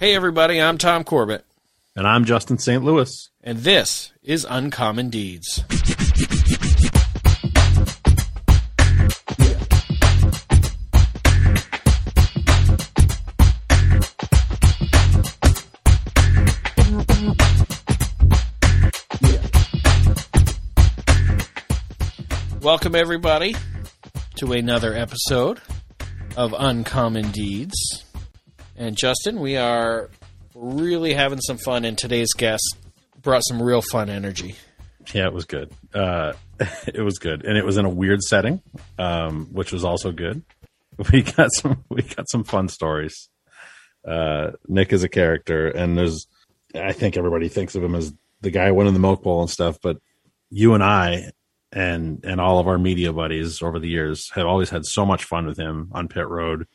Hey, everybody, I'm Tom Corbett, And I'm Justin St. Louis. and this is Uncommon Deeds. Welcome, everybody, to another episode of Uncommon Deeds. And Justin, we are really having some fun, and today's guest brought some real fun energy. Yeah, it was good. Uh, it was good, and it was in a weird setting, um, which was also good. We got some we got some fun stories. Uh, Nick is a character, and there's I think everybody thinks of him as the guy winning the milk bowl and stuff, but you and I and and all of our media buddies over the years have always had so much fun with him on pit road,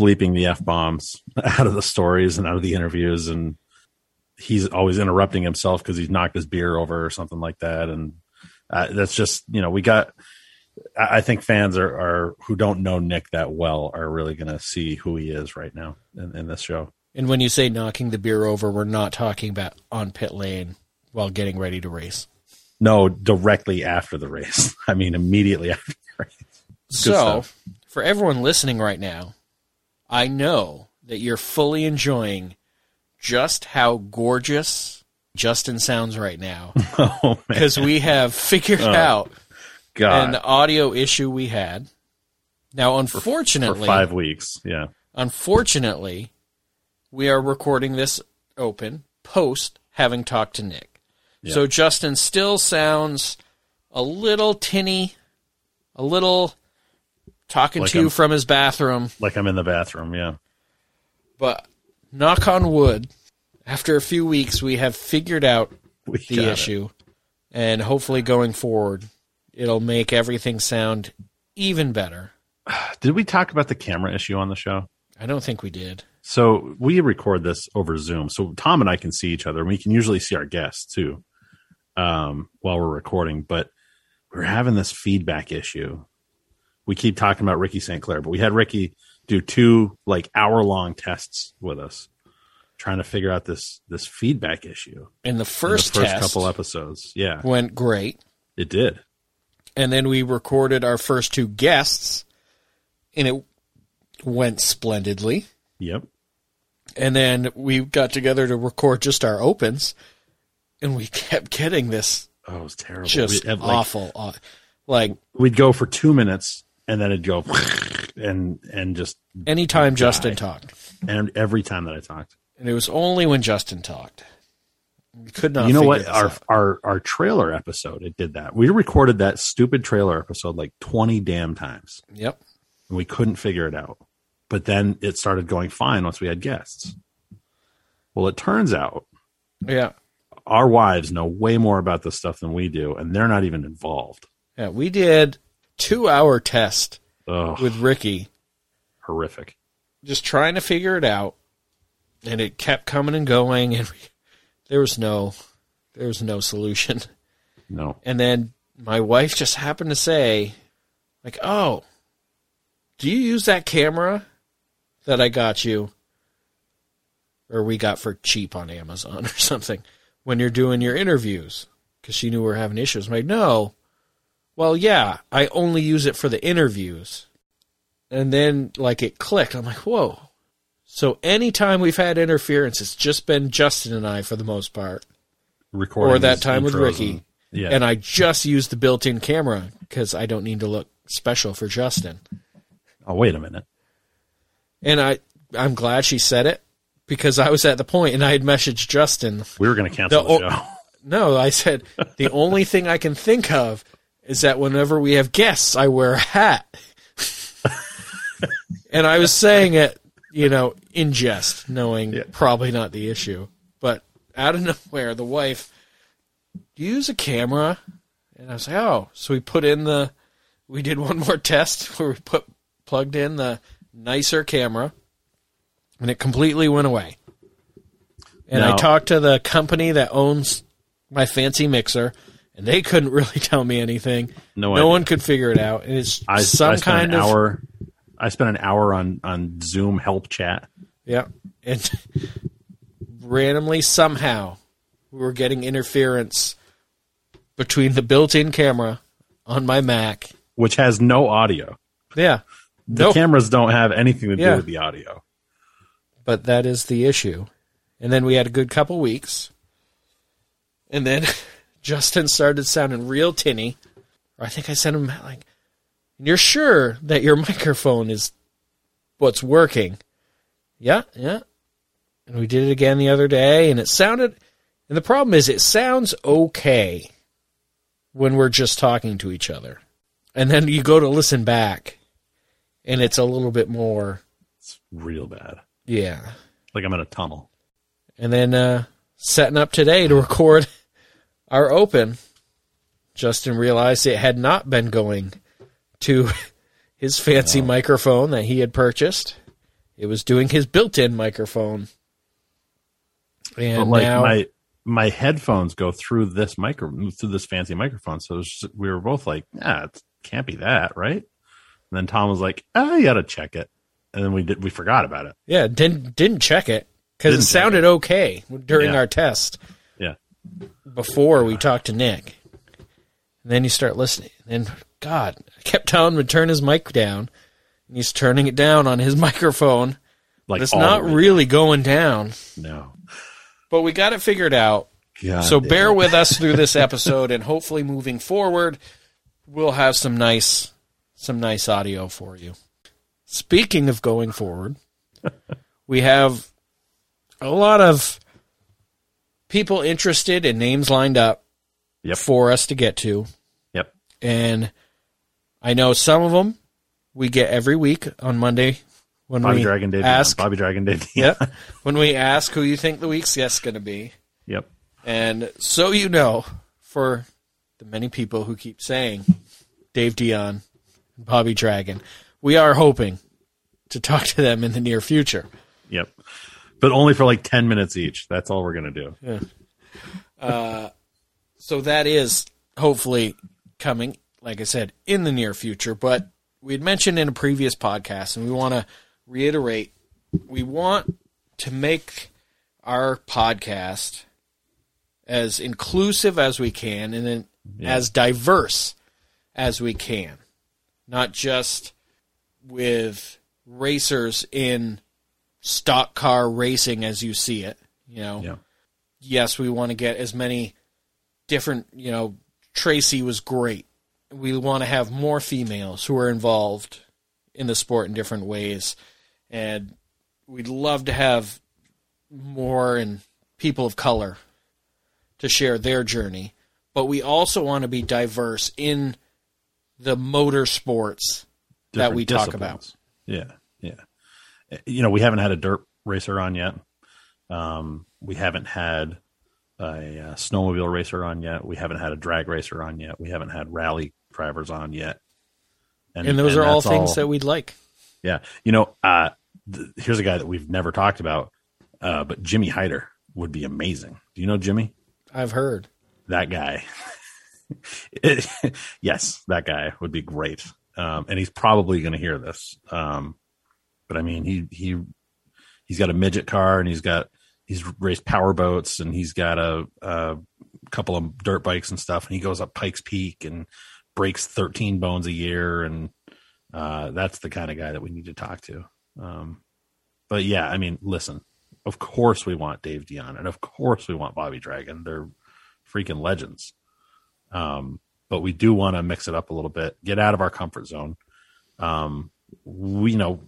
bleeping the f bombs out of the stories and out of the interviews, and he's always interrupting himself because he's knocked his beer over or something like that, and uh, that's just you know we got. I think fans are, are who don't know Nick that well are really going to see who he is right now in, in this show. And when you say knocking the beer over, we're not talking about on pit lane while getting ready to race. No, directly after the race. I mean, immediately after the race. So, stuff. for everyone listening right now, I know that you're fully enjoying just how gorgeous Justin sounds right now Oh man, because we have figured Oh, out God, an audio issue we had. Now, unfortunately, for unfortunately, five weeks. Yeah, unfortunately, we are recording this open post having talked to Nick. Yeah. So Justin still sounds a little tinny, a little talking Like to you I'm- from his bathroom, like I'm in the bathroom. Yeah, but knock on wood, after a few weeks, we have figured out we the got it. issue, and hopefully going forward, it'll make everything sound even better. Did we talk about the camera issue on the show? I don't think we did. So we record this over Zoom. So Tom and I can see each other, and we can usually see our guests too um, while we're recording. But we're having this feedback issue. We keep talking about Ricky St. Clair, but we had Ricky do two like hour long tests with us, trying to figure out this this feedback issue. And the in first, the first couple episodes, yeah, went great. it did. and then we recorded our first two guests and it went splendidly Yep. and then we got together to record just our opens and we kept getting this Oh, it was terrible. just We like, awful like We'd go for two minutes, and then it'd go and and just anytime Die. justin talked and every time that I talked. and it was only when justin talked we could not you know what? Our out. our our trailer episode it did that. We recorded that stupid trailer episode like twenty damn times, yep and we couldn't figure it out. But then it started going fine once we had guests. Well, it turns out yeah our wives know way more about this stuff than we do, and they're not even involved. yeah we did two hour test Ugh, with ricky horrific. just trying to figure it out, and it kept coming and going, and we, there was no, there was no solution. No, And then my wife just happened to say, like, "Oh, do you use that camera that I got you, or we got for cheap on Amazon or something when you're doing your interviews?" Because she knew we were having issues. I'm like, no. Well, yeah, I only use it for the interviews. And then, like, it clicked. I'm like, whoa. So anytime we've had interference, it's just been Justin and I for the most part. recording Or that time with Ricky. and- yeah, And I just use the built in camera because I don't need to look special for Justin. oh wait a minute. And I, I'm glad she said it because I was at the point and I had messaged Justin. We were going to cancel The- the show. No, I said, the only thing I can think of is that whenever we have guests, I wear a hat. and I was saying it, you know, in jest, knowing Yeah. probably not the issue. But out of nowhere, the wife, do you use a camera? And I was like, oh. So we put in the, we did one more test where we put, plugged in the nicer camera and it completely went away. And I talked to the company that owns my fancy mixer, and they couldn't really tell me anything. No no one could figure it out. And it's I, some I spent kind an of hour. I spent an hour on on Zoom help chat yeah. and randomly somehow we were getting interference between the built-in camera on my Mac. which has no audio. Yeah. The Nope. cameras don't have anything to do with the audio. but that is the issue. And then we had a good couple weeks. And then Justin started sounding real tinny. Or I think I sent him like, "You're sure that your microphone is what's working?" Yeah, yeah. And we did it again the other day, and it sounded. And the problem is, it sounds okay when we're just talking to each other, and then you go to listen back, and it's a little bit more, It's real bad. yeah. Like I'm in a tunnel. And then uh, setting up today to record our open, Justin realized it had not been going to his fancy microphone that he had purchased. It was doing his built-in microphone. And But like now, my my headphones go through this micro through this fancy microphone. So it just- we were both like, yeah, it can't be that, right? And then Tom was like, oh, you got to check it. And then we did. We forgot about it. yeah, didn't didn't check it because it sounded okay during Yeah. our test. Before we talked to Nick. And then you start listening, and God, I kept telling him to turn his mic down, and he's turning it down on his microphone. Like it's not really going down, No. but we got it figured out. God so bear it. with us through this episode, and hopefully, moving forward, we'll have some nice, some nice audio for you. Speaking of going forward, we have a lot of people interested and names lined up Yep. for us to get to, Yep. and I know some of them we get every week on Monday when Bobby we Dragon Dave. ask. Bobby Dragon Dave. Yep. when we ask who you think the week's guest's going to be. Yep. And so you know, for the many people who keep saying Dave Dion, and Bobby Dragon, we are hoping to talk to them in the near future. Yep. But only for like 10 minutes each. That's all we're going to do. Yeah. Uh, So that is hopefully coming, like I said, in the near future. But we had mentioned in a previous podcast, and we want to reiterate we want to make our podcast as inclusive as we can and then as diverse as we can. Not just with racers in stock car racing as you see it. You know, Yeah. yes, we want to get as many different, you know, Tracy was great. We want to have more females who are involved in the sport in different ways. And we'd love to have more and people of color to share their journey. But we also want to be diverse in the motorsports that we talk about. Yeah. Yeah. You know, we haven't had a dirt racer on yet. Um, we haven't had a, uh snowmobile racer on yet. We haven't had a drag racer on yet. We haven't had rally drivers on yet. And those are all things that we'd like. Yeah. You know, uh, th- here's a guy that we've never talked about, uh, but Jimmy Hyder would be amazing. Do you know Jimmy? I've heard. That guy. yes, that guy would be great. Um, and he's probably going to hear this. Um, but I mean, he, he, he's got a midget car and he's got, he's raced power boats and he's got a, a couple of dirt bikes and stuff. And he goes up Pikes Peak and breaks 13 bones a year. And, uh, that's the kind of guy that we need to talk to. Um, but yeah, I mean, listen, of course we want Dave Dion and of course we want Bobby Dragon. They're freaking legends. Um, but we do want to mix it up a little bit, get out of our comfort zone. Um, we you know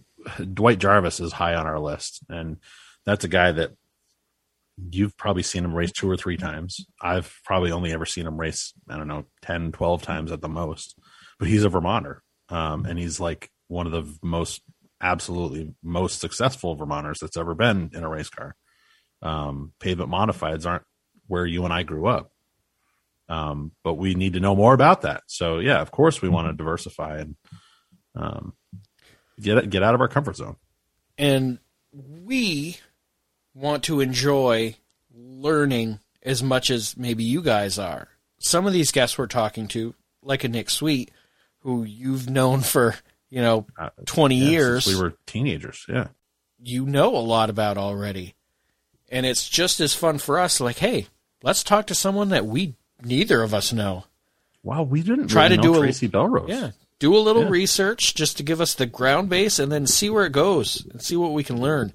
Dwight Jarvis is high on our list, and that's a guy that you've probably seen him race two or three times. I've probably only ever seen him race, I don't know, 10, 12 times at the most. But he's a Vermonter, um, and he's like one of the most absolutely most successful Vermonters that's ever been in a race car. Um, pavement modifieds aren't where you and I grew up. Um, but we need to know more about that. So yeah, of course we want to diversify and um, get get out of our comfort zone. and we want to enjoy learning as much as maybe you guys are. Some of these guests we're talking to, like a Nick Sweet, who you've known for you know Uh, twenty yeah, years, since we were teenagers. Yeah, you know a lot about already. And it's just as fun for us, like, hey, let's talk to someone that we neither of us know. Wow, we didn't Try really to know do a- Tracy Belrose. Yeah. Do a little Yeah. research just to give us the ground base and then see where it goes and see what we can learn.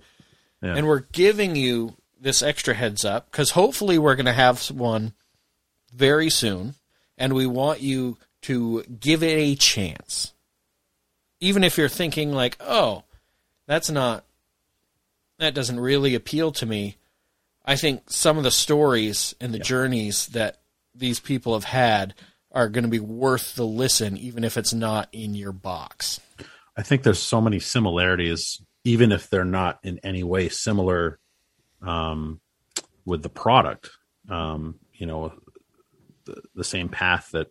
Yeah. And we're giving you this extra heads up because hopefully we're going to have one very soon. And we want you to give it a chance. Even if you're thinking, like, oh, that's not, that doesn't really appeal to me. I think some of the stories and the journeys that these people have had are going to be worth the listen, even if it's not in your box. I think there's so many similarities, even if they're not in any way similar um, with the product. Um, you know, the, the same path that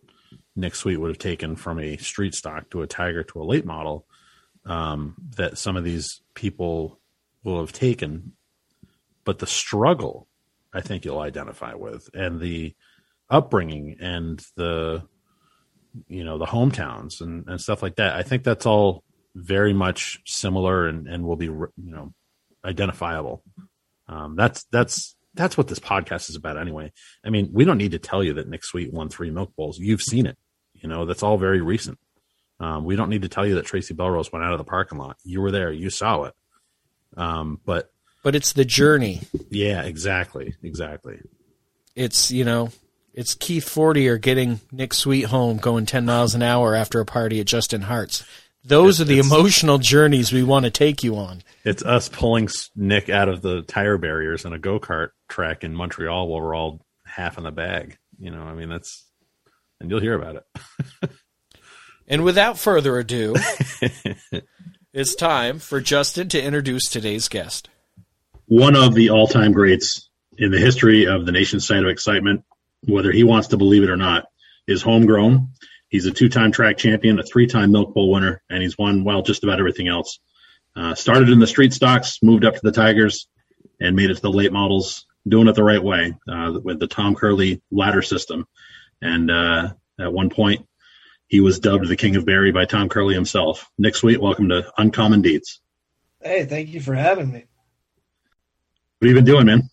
Nick Sweet would have taken from a street stock to a Tiger to a late model, um, that some of these people will have taken. But the struggle, I think you'll identify with, and the upbringing and the you know the hometowns and, and stuff like that. I think that's all very much similar and, and will be you know identifiable. Um, that's that's that's what this podcast is about anyway. I mean we don't need to tell you that nick sweet won three milk bowls. You've seen it. You know that's all very recent. Um, we don't need to tell you that tracy belrose went out of the parking lot. You were there. You saw it. Um, but But it's the journey. yeah exactly. Exactly. It's, you know, it's Keith Fortier getting Nick Sweet home going 10 miles an hour after a party at Justin Hart's. Those are the emotional journeys we want to take you on. It's us pulling Nick out of the tire barriers in a go kart track in Montreal while we're all half in the bag. You know, I mean, that's, and you'll hear about it. And without further ado, it's time for Justin to introduce today's guest. one of the all-time greats in the history of the nation's site of excitement, whether he wants to believe it or not, is homegrown. He's a two-time track champion, a three-time Milk Bowl winner, and he's won well just about everything else. Uh, started in the street stocks, moved up to the Tigers, and made it to the late models, doing it the right way uh, with the Tom Curley ladder system. And uh, at one point, he was dubbed the King of Barre by Tom Curley himself. Nick Sweet, welcome to Uncommon Deeds. Hey, thank you for having me. What have you been doing, man?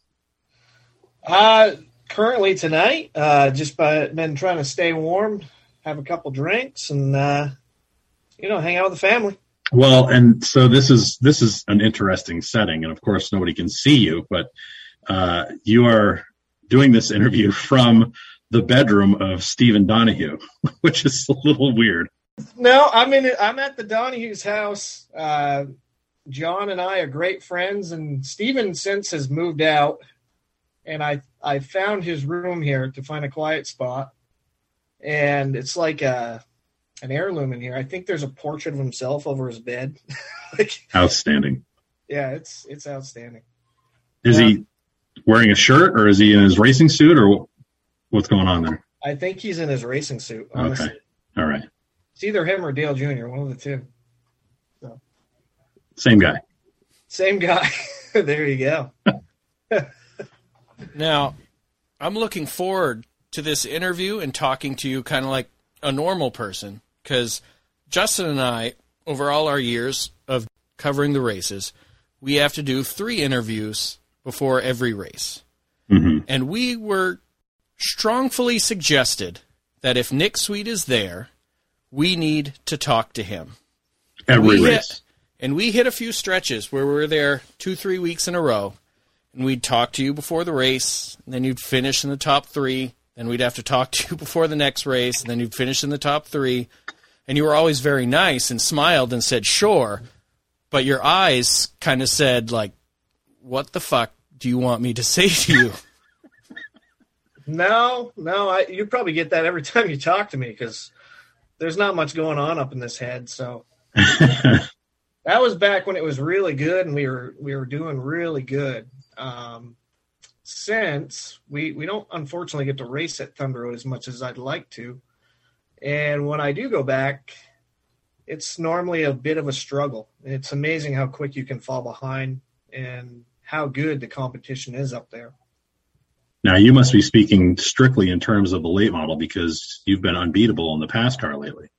Uh, currently tonight, uh, just by, been trying to stay warm, have a couple drinks, and uh, you know, hang out with the family. Well, and so this is this is an interesting setting, and of course nobody can see you, but uh, you are doing this interview from the bedroom of Stephen Donahue, which is a little weird. No, I'm in. I'm at the Donahue's house. Uh, John and I are great friends, and Stephen since has moved out, and I I found his room here to find a quiet spot, and it's like a an heirloom in here. I think there's a portrait of himself over his bed. like, Outstanding. yeah, it's it's outstanding. Is he wearing a shirt, or is he in his racing suit, or what's going on there? I think he's in his racing suit. Honestly, Okay, all right, it's either him or Dale Jr. One of the two. same guy. Same guy. there you go. Now, I'm looking forward to this interview and talking to you kind of like a normal person because Justin and I, over all our years of covering the races, we have to do three interviews before every race. hmm And we were strongfully suggested that if Nick Sweet is there, we need to talk to him. Every We race. hit, and we hit a few stretches where we were there two, three weeks in a row, and we'd talk to you before the race, and then you'd finish in the top three. Then we'd have to talk to you before the next race, and then you'd finish in the top three. And you were always very nice and smiled and said, sure. But your eyes kind of said, like, what the fuck do you want me to say to you? No, no, I, you probably get that every time you talk to me because there's not much going on up in this head. So that was back when it was really good and we were we were doing really good. Um, since we we don't unfortunately get to race at Thunder Road as much as I'd like to, and when I do go back, it's normally a bit of a struggle. It's amazing how quick you can fall behind and how good the competition is up there. now you must be speaking strictly in terms of the late model because you've been unbeatable in the pass car lately.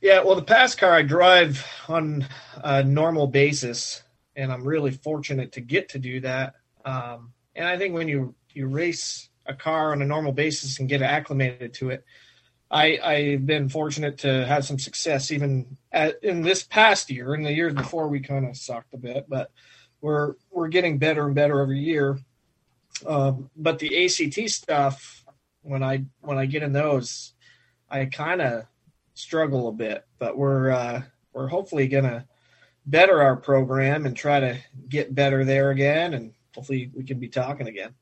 Yeah, well, the pass car I drive on a normal basis and I'm really fortunate to get to do that. Um, and I think when you you race a car on a normal basis and get acclimated to it, I, I've been fortunate to have some success even at, in this past year. In the years before, we kind of sucked a bit, but we're we're getting better and better every year. Um, but the ACT stuff, when I when I get in those, I kind of struggle a bit. But we're uh, we're hopefully gonna better our program and try to get better there again, and hopefully we can be talking again.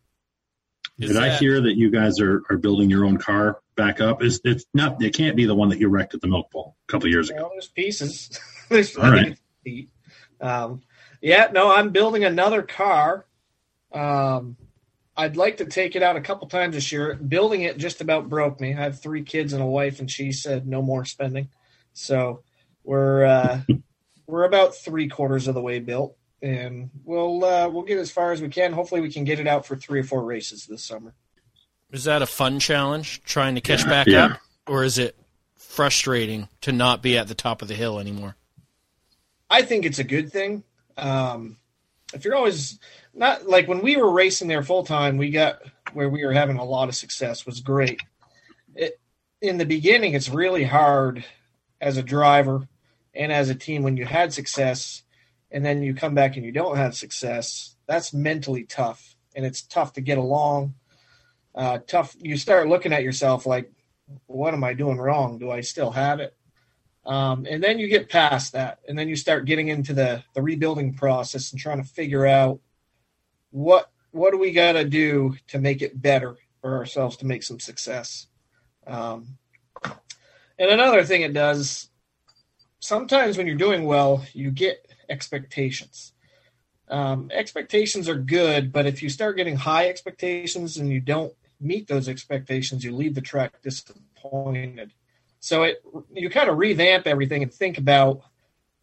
Is Did that, I hear that you guys are, are building your own car back up? Is it's not it can't be the one that you wrecked at the milk bowl a couple years ago. Well, there's pieces. there's, All right. Um, yeah, no, I'm building another car. Um, I'd like to take it out a couple times this year. Building it just about broke me. I have three kids and a wife, and she said no more spending. So we're uh, we're about three quarters of the way built and we'll uh, we'll get as far as we can. Hopefully, we can get it out for three or four races this summer. Is that a fun challenge trying to catch back yeah. up, or is it frustrating to not be at the top of the hill anymore? I think it's a good thing. Um, if you're always not like when we were racing there full time, we got where we were having a lot of success was great. It, in the beginning, it's really hard as a driver and as a team when you had success and then you come back and you don't have success, that's mentally tough. And it's tough to get along. Uh, tough. You start looking at yourself like, what am I doing wrong? Do I still have it? Um, and then you get past that, and then you start getting into the the rebuilding process and trying to figure out what what do we got to do to make it better for ourselves to make some success. Um, and another thing it does, sometimes when you're doing well, you get expectations. Um, expectations are good, but if you start getting high expectations and you don't meet those expectations, you leave the track disappointed. So it you kind of revamp everything and think about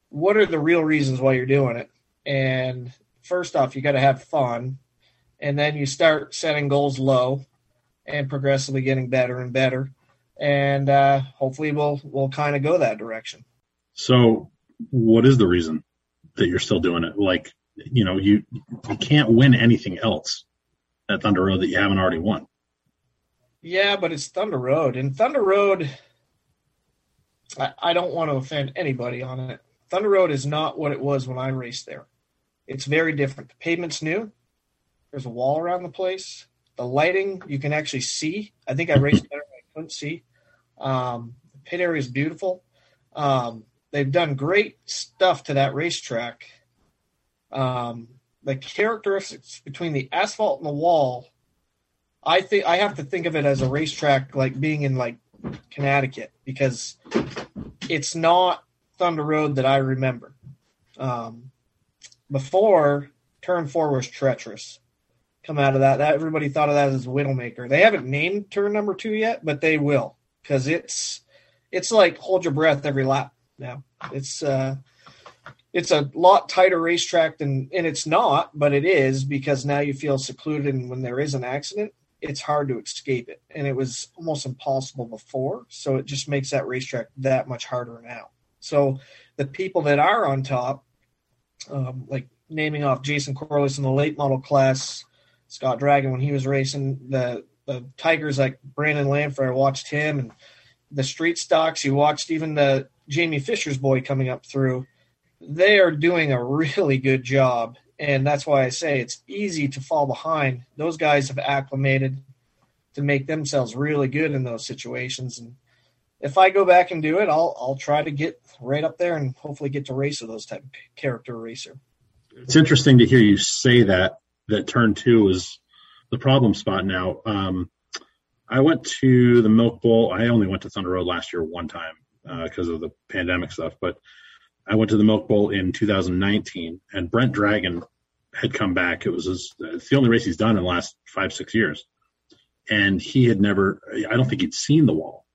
what are the real reasons why you're doing it. And first off, you got to have fun, and then you start setting goals low and progressively getting better and better. And uh, hopefully, we'll we'll kind of go that direction. So, what is the reason? That you're still doing it. Like, you know, you you can't win anything else at Thunder Road that you haven't already won. Yeah, but it's Thunder Road, and Thunder Road. I, I don't want to offend anybody on it. Thunder Road is not what it was when I raced there. It's very different. The pavement's new. There's a wall around the place. The lighting you can actually see. I think I raced better I couldn't see. Um, the pit area is beautiful. Um, they've done great stuff to that racetrack. Um, the characteristics between the asphalt and the wall, I think I have to think of it as a racetrack like being in like Connecticut because it's not Thunder Road that I remember. Um, before turn four was treacherous. Come out of that, that everybody thought of that as a Widowmaker. They haven't named turn number two yet, but they will because it's it's like hold your breath every lap now. It's uh, it's a lot tighter racetrack than, and it's not, but it is because now you feel secluded, and when there is an accident, it's hard to escape it, and it was almost impossible before. So it just makes that racetrack that much harder now. So the people that are on top, um, like naming off Jason Corliss in the late model class, Scott Dragon when he was racing the the Tigers like Brandon Lanford, I watched him and the street stocks. You watched even the Jamie Fisher's boy coming up through, they are doing a really good job. And that's why I say it's easy to fall behind. Those guys have acclimated to make themselves really good in those situations. And if I go back and do it, I'll I'll try to get right up there and hopefully get to race with those type of character racer. It's interesting to hear you say that that turn two is the problem spot now. Um, I went to the Milk Bowl. I only went to Thunder Road last year one time, because uh, of the pandemic stuff. But I went to the Milk Bowl in 2019, and Brent Dragon had come back. It was his, it's the only race he's done in the last five six years, and he had never. I don't think he'd seen the wall.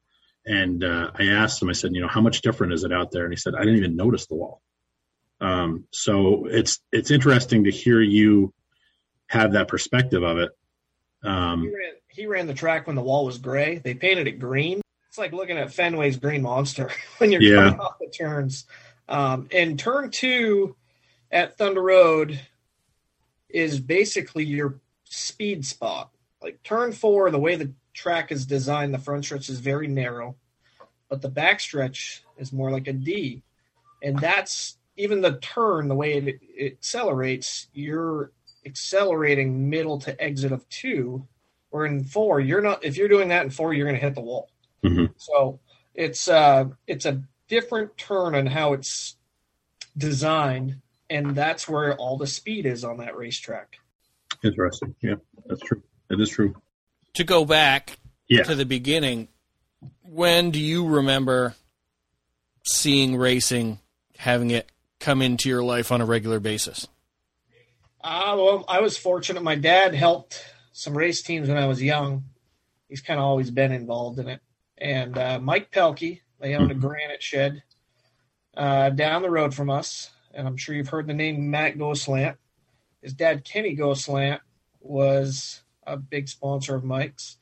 And uh, I asked him. I said, you know, how much different is it out there? And he said, I didn't even notice the wall. Um, so it's it's interesting to hear you have that perspective of it. Um, he, ran, he ran the track when the wall was gray. They painted it green it's like looking at Fenway's Green Monster when you're yeah. coming off the turns. Um, and turn two, at Thunder Road is basically your speed spot. Like turn four, the way the track is designed, the front stretch is very narrow, but the back stretch is more like a D. And that's even the turn, the way it, it accelerates, you're accelerating middle to exit of two. Or in four, you're not. If you're doing that in four, you're going to hit the wall. Mhm. So it's uh, it's a different turn on how it's designed, and that's where all the speed is on that racetrack. Interesting. Yeah, that's true. It is true. To go back Yeah. to the beginning, when do you remember seeing racing, having it come into your life on a regular basis? Uh, well, I was fortunate. My dad helped some race teams when I was young. He's kind of always been involved in it. And uh, Mike Pelkey, they owned a granite shed uh, down the road from us. And I'm sure you've heard the name Matt Goslant. His dad, Kenny Goslant, was a big sponsor of Mike's.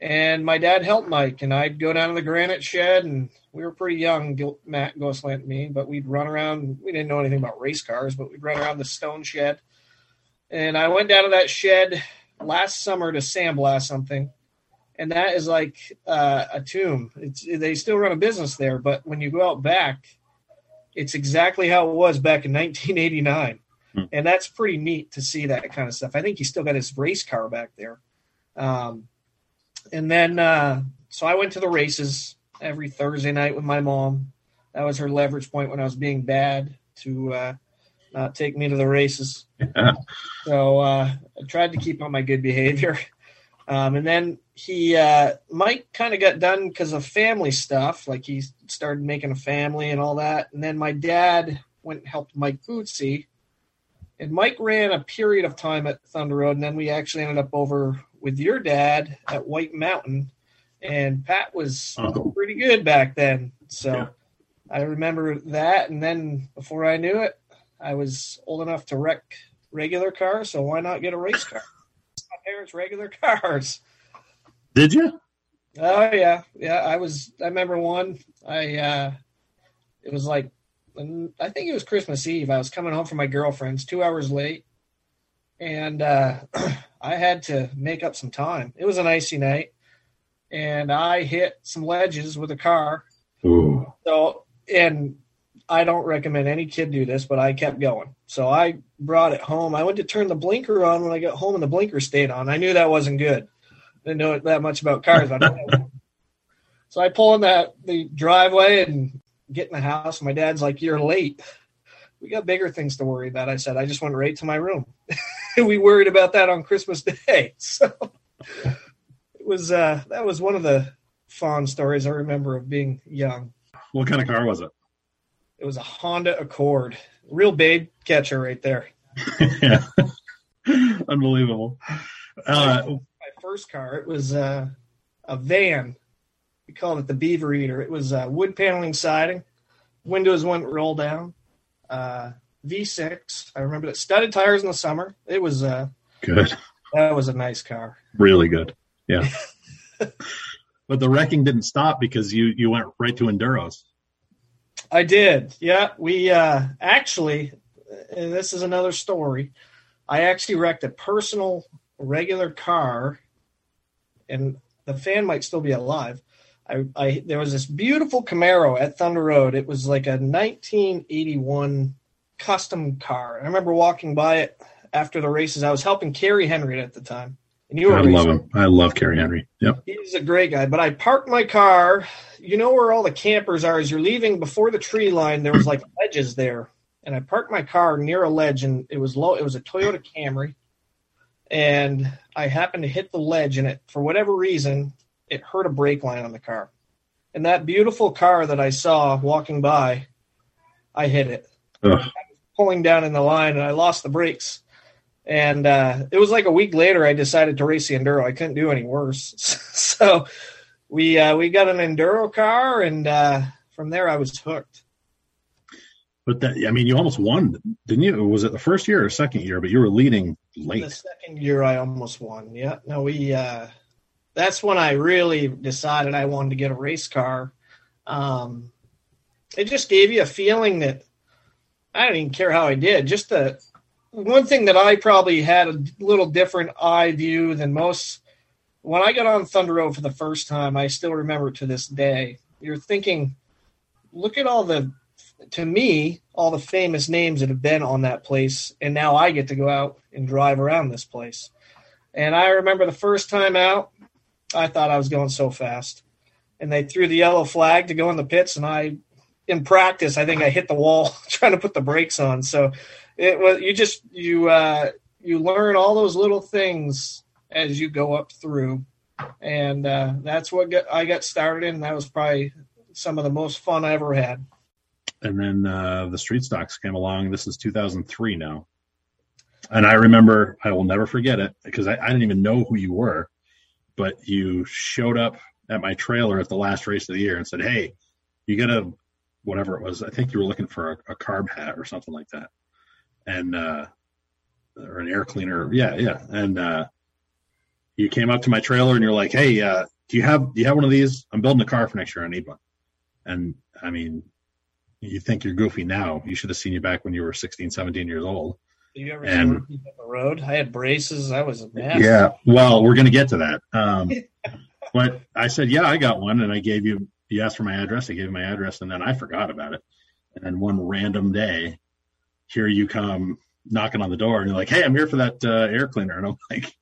And my dad helped Mike, and I'd go down to the granite shed, and we were pretty young, Matt Goslant and me, but we'd run around. We didn't know anything about race cars, but we'd run around the stone shed. And I went down to that shed last summer to sandblast something, and that is like uh, a tomb. It's they still run a business there, but when you go out back, it's exactly how it was back in 1989, Hmm. and that's pretty neat to see that kind of stuff. I think he still got his race car back there. Um, and then uh, so I went to the races every Thursday night with my mom. That was her leverage point when I was being bad to uh, not take me to the races. Yeah. So uh, I tried to keep on my good behavior. Um, and then he, uh, Mike kind of got done because of family stuff. Like he started making a family and all that. And then my dad went and helped Mike Bootsy. And Mike ran a period of time at Thunder Road. And then we actually ended up over with your dad at White Mountain. And Pat was Oh. pretty good back then. So Yeah. I remember that. And then before I knew it, I was old enough to wreck regular cars. So why not get a race car? Parents' regular cars. Did you? Oh yeah, yeah. I was. I remember one. I. uh It was like, I think it was Christmas Eve. I was coming home from my girlfriend's, two hours late, and uh I had to make up some time. It was an icy night, and I hit some ledges with a car. Ooh. So, and I don't recommend any kid do this, but I kept going. So I brought it home. I went to turn the blinker on when I got home, and the blinker stayed on. I knew that wasn't good. I Didn't know that much about cars. I so I pull in that the driveway and get in the house. My dad's like, "You're late. We got bigger things to worry about." I said, "I just went right to my room." we worried about that on Christmas Day. So it was uh, that was one of the fond stories I remember of being young. What kind of car was it? It was a Honda Accord. Real babe catcher right there. yeah. Unbelievable. Uh, My first car, it was uh, a van. We called it the Beaver Eater. It was uh, wood paneling siding. Windows wouldn't roll down. Uh, V6. I remember that. Studded tires in the summer. It was uh, good. that was a nice car. Really good. Yeah. but the wrecking didn't stop because you you went right to enduros. I did. Yeah, we uh, actually, and this is another story. I actually wrecked a personal regular car, and the fan might still be alive. I, I there was this beautiful Camaro at Thunder Road. It was like a 1981 custom car. I remember walking by it after the races. I was helping Kerry Henry at the time, and you I love him. I love Kerry Henry. Yep. He's a great guy. But I parked my car. You know where all the campers are as you're leaving before the tree line. There was like ledges there, and I parked my car near a ledge, and it was low. It was a Toyota Camry, and I happened to hit the ledge, and it for whatever reason it hurt a brake line on the car. And that beautiful car that I saw walking by, I hit it Ugh. I was pulling down in the line and I lost the brakes. And uh, it was like a week later I decided to race the enduro. I couldn't do any worse. so we uh, we got an enduro car and uh, from there I was hooked. But that I mean, you almost won, didn't you? Was it the first year or second year? But you were leading late. The second year I almost won. Yeah. No, we uh, that's when I really decided I wanted to get a race car. Um, it just gave you a feeling that I don't even care how I did. Just the one thing that I probably had a little different eye view than most. When I got on Thunder Road for the first time, I still remember to this day. You're thinking, look at all the, to me, all the famous names that have been on that place, and now I get to go out and drive around this place. And I remember the first time out, I thought I was going so fast. And they threw the yellow flag to go in the pits, and I, in practice, I think I hit the wall trying to put the brakes on. So it was you just you uh, you learn all those little things as you go up through, and uh, that's what got, I got started in. That was probably some of the most fun I ever had. And then uh, the street stocks came along. This is 2003 now. And I remember, I will never forget it because I, I didn't even know who you were, but you showed up at my trailer at the last race of the year and said, Hey, you got a, whatever it was. I think you were looking for a, a carb hat or something like that. And, uh, or an air cleaner. Yeah. Yeah. And, uh, you came up to my trailer and you're like, Hey, uh, do you have, do you have one of these? I'm building a car for next year. I need one. And I mean, you think you're goofy now. You should have seen you back when you were 16, 17 years old. You ever And- seen on the road? I had braces. I was a mess. Yeah. Well, we're going to get to that. Um, but I said, yeah, I got one. And I gave you, you asked for my address. I gave you my address and then I forgot about it. And then one random day, here you come knocking on the door and you're like, Hey, I'm here for that uh, air cleaner. And I'm like,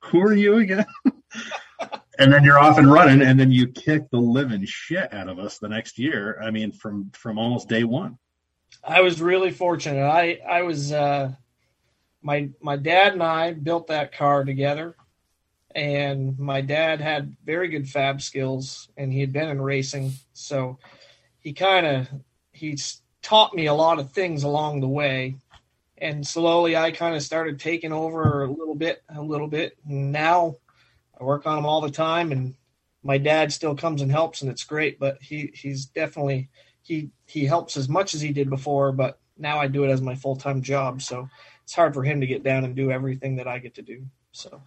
who are you again? and then you're off and running. And then you kick the living shit out of us the next year. I mean, from, from almost day one. I was really fortunate. I I was uh, my my dad and I built that car together, and my dad had very good fab skills, and he had been in racing, so he kind of he's taught me a lot of things along the way, and slowly I kind of started taking over a little bit, a little bit, and now I work on them all the time, and my dad still comes and helps, and it's great. But he he's definitely he he helps as much as he did before, but now I do it as my full time job. So it's hard for him to get down and do everything that I get to do. So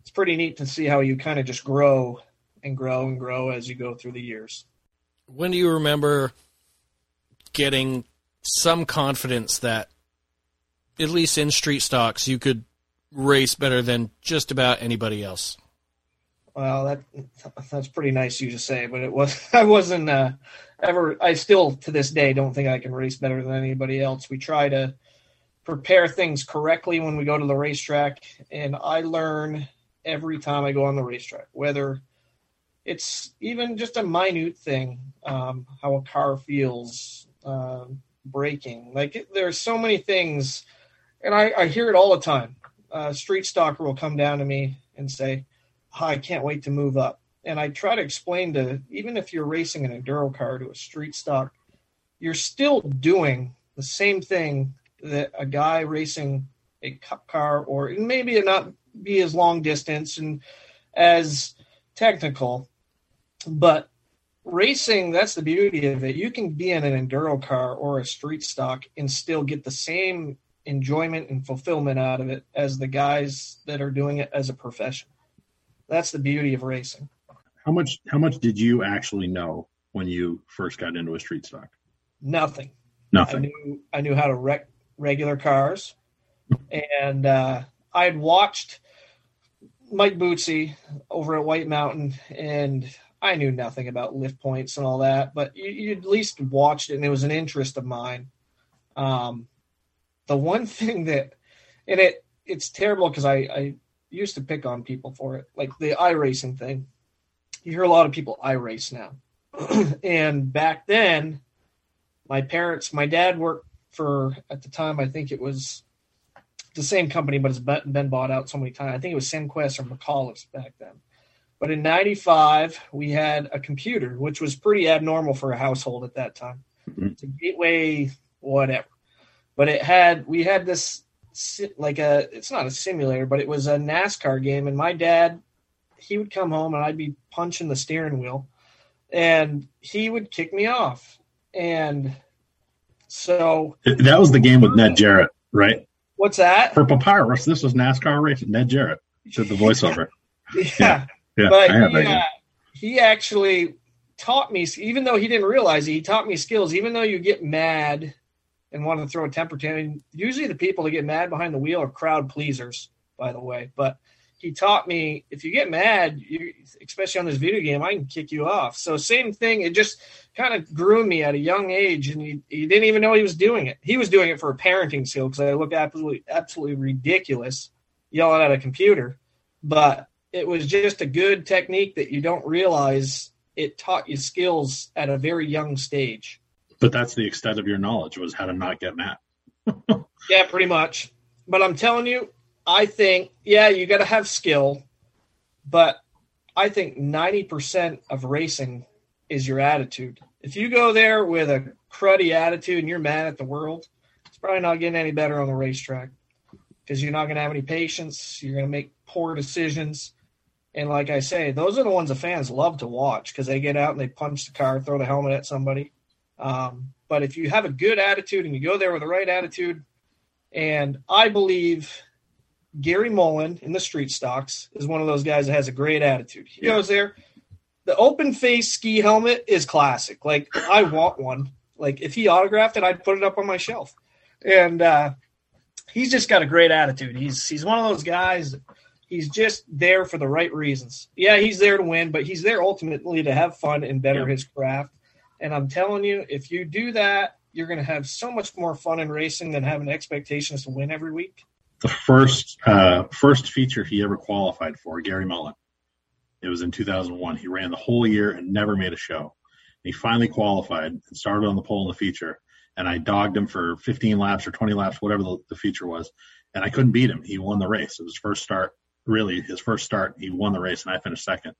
it's pretty neat to see how you kind of just grow and grow and grow as you go through the years. When do you remember getting some confidence that, at least in street stocks, you could race better than just about anybody else? Well, that that's pretty nice of you to say, but it was I wasn't uh, ever. I still to this day don't think I can race better than anybody else. We try to prepare things correctly when we go to the racetrack, and I learn every time I go on the racetrack, whether it's even just a minute thing, um, how a car feels, uh, braking. Like there's so many things, and I, I hear it all the time. Uh, street stalker will come down to me and say, oh, I can't wait to move up. And I try to explain to even if you're racing an enduro car to a street stock, you're still doing the same thing that a guy racing a cup car or maybe it not be as long distance and as technical, but racing that's the beauty of it. You can be in an enduro car or a street stock and still get the same enjoyment and fulfillment out of it as the guys that are doing it as a profession. That's the beauty of racing. How much, how much did you actually know when you first got into a street stock? Nothing. nothing I knew I knew how to wreck regular cars, and uh, I'd watched Mike Bootsy over at White Mountain, and I knew nothing about lift points and all that, but you, you at least watched it, and it was an interest of mine. Um, the one thing that, and it it's terrible because I, I used to pick on people for it, like the iRacing thing. You hear a lot of people iRace now, and back then my parents, my dad worked for at the time. I think it was the same company, but it's been bought out so many times. I think it was Simquest or McAuliffe back then. But in '95, we had a computer, which was pretty abnormal for a household at that time. Mhm. It's a gateway, whatever. But it had we had this like a it's not a simulator, but it was a NASCAR game. And my dad, he would come home and I'd be punching the steering wheel, and he would kick me off. And so, That was the game with Ned Jarrett, right? what's that? For Papyrus, this was NASCAR racing. Ned Jarrett did the voiceover. Yeah, Yeah, but I have he, uh, he actually taught me, even though he didn't realize it, he taught me skills. Even though you get mad and want to throw a temper tantrum. Usually, the people that get mad behind the wheel are crowd pleasers, by the way. But he taught me if you get mad, you, especially on this video game, I can kick you off. So same thing. It just kind of grew me at a young age, and he, he didn't even know he was doing it. He was doing it for a parenting skill because I look absolutely absolutely ridiculous yelling at a computer, but it was just a good technique that you don't realize it taught you skills at a very young stage. But that's the extent of your knowledge was how to not get mad. yeah, pretty much. But I'm telling you, I think, yeah, you got to have skill, but I think 90% of racing is your attitude. If you go there with a cruddy attitude and you're mad at the world, it's probably not getting any better on the racetrack because you're not going to have any patience. You're going to make poor decisions. And like I say, those are the ones the fans love to watch because they get out and they punch the car, throw the helmet at somebody. Um, but if you have a good attitude and you go there with the right attitude, and I believe Gary Mullen in the street stocks is one of those guys that has a great attitude. He yeah. goes there. The open face ski helmet is classic. Like I want one. Like if he autographed it, I'd put it up on my shelf. And uh, he's just got a great attitude. He's he's one of those guys. He's just there for the right reasons. Yeah, he's there to win, but he's there ultimately to have fun and better yeah. his craft. And I'm telling you, if you do that, you're going to have so much more fun in racing than having expectations to win every week the first uh, first feature he ever qualified for, Gary Mullen. It was in 2001. He ran the whole year and never made a show. He finally qualified and started on the pole in the feature. And I dogged him for 15 laps or 20 laps, whatever the, the feature was. And I couldn't beat him. He won the race. It was his first start, really his first start. He won the race, and I finished second.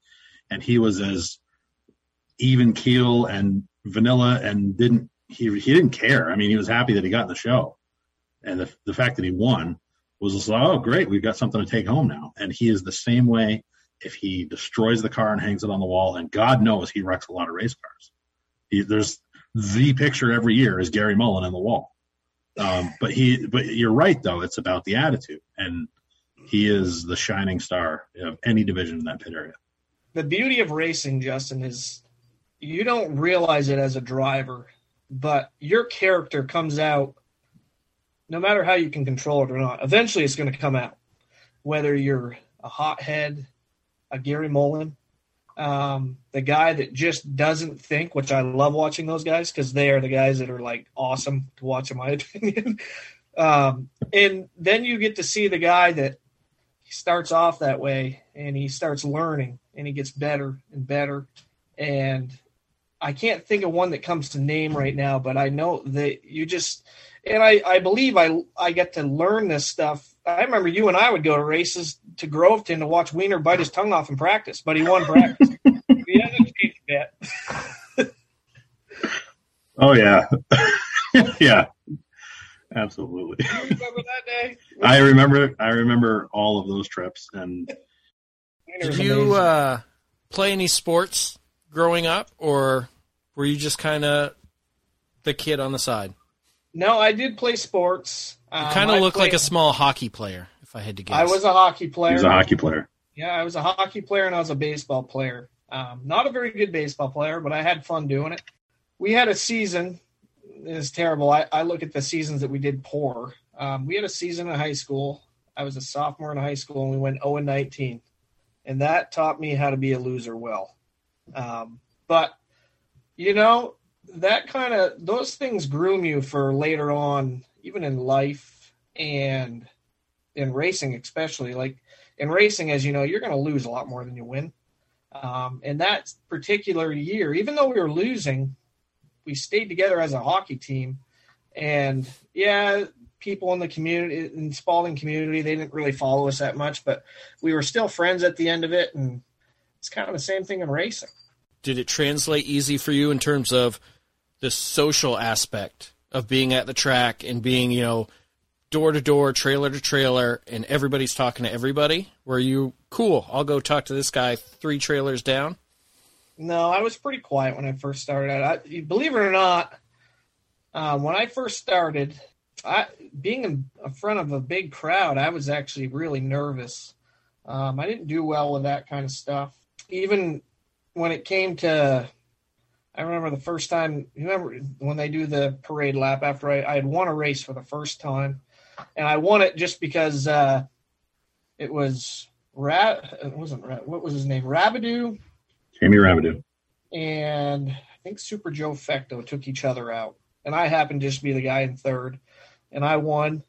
And he was as even keel and vanilla and didn't he he didn't care. I mean, he was happy that he got in the show, and the the fact that he won was just like, oh, great, we've got something to take home now. And he is the same way if he destroys the car and hangs it on the wall. And God knows he wrecks a lot of race cars. He, there's the picture every year is Gary Mullen in the wall. Um, but he, but you're right though. It's about the attitude, and he is the shining star of any division in that pit area. The beauty of racing, Justin, is you don't realize it as a driver, but your character comes out no matter how you can control it or not, eventually it's going to come out. Whether you're a hothead, a Gary Mullen, um, the guy that just doesn't think, which I love watching those guys because they are the guys that are like awesome to watch, in my opinion. um, and then you get to see the guy that he starts off that way and he starts learning and he gets better and better. And I can't think of one that comes to name right now, but I know that you just and I, I believe I I get to learn this stuff. I remember you and I would go to races to Groveton to watch Wiener bite his tongue off in practice, but he won practice. he hasn't changed bit. oh yeah, yeah, absolutely. You remember that day? I remember. I remember all of those trips. And did you uh, play any sports growing up, or were you just kind of the kid on the side? No, I did play sports. You um, kind of look played, like a small hockey player, if I had to guess. I was a hockey player. He was a hockey player. Yeah, I was a hockey player and I was a baseball player. Um, not a very good baseball player, but I had fun doing it. We had a season. It's terrible. I, I look at the seasons that we did poor. Um, we had a season in high school. I was a sophomore in high school, and we went 0 and 19, and that taught me how to be a loser well. Um, but you know, that kind of those things groom you for later on, even in life and in racing, especially. Like in racing, as you know, you're going to lose a lot more than you win. Um, and that particular year, even though we were losing, we stayed together as a hockey team. And yeah, people in the community, in Spaulding community, they didn't really follow us that much, but we were still friends at the end of it. And it's kind of the same thing in racing. Did it translate easy for you in terms of the social aspect of being at the track and being, you know, door to door, trailer to trailer, and everybody's talking to everybody? Were you cool? I'll go talk to this guy three trailers down. No, I was pretty quiet when I first started. I, believe it or not, uh, when I first started, I, being in front of a big crowd, I was actually really nervous. Um, I didn't do well with that kind of stuff. Even when it came to I remember the first time. You remember when they do the parade lap after I, I had won a race for the first time, and I won it just because uh, it was Rat. It wasn't Rat. What was his name? Rabidou Jamie Rabidou. and I think Super Joe Fecto took each other out, and I happened to just be the guy in third, and I won,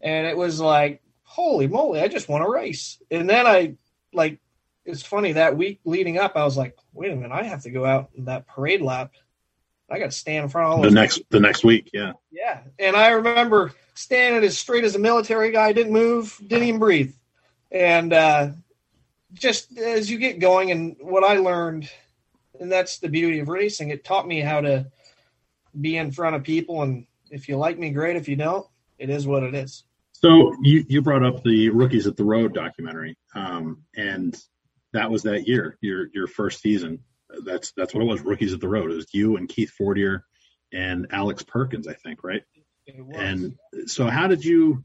and it was like, holy moly, I just won a race, and then I like, it's funny that week leading up, I was like, wait a minute, I have to go out in that parade lap, I got to stand in front of all The next the next week, yeah. yeah, and I remember standing as straight as a military guy, didn't move, didn't even breathe, and uh, just as you get going, and what I learned, and that's the beauty of racing, it taught me how to be in front of people, and if you like me, great. If you don't, it is what it is. So you you brought up the Rookies at the Road documentary, um, and that was that year, your your first season. That's that's what it was. Rookies at the Road. It was you and Keith Fortier and Alex Perkins, I think, right? And so how did you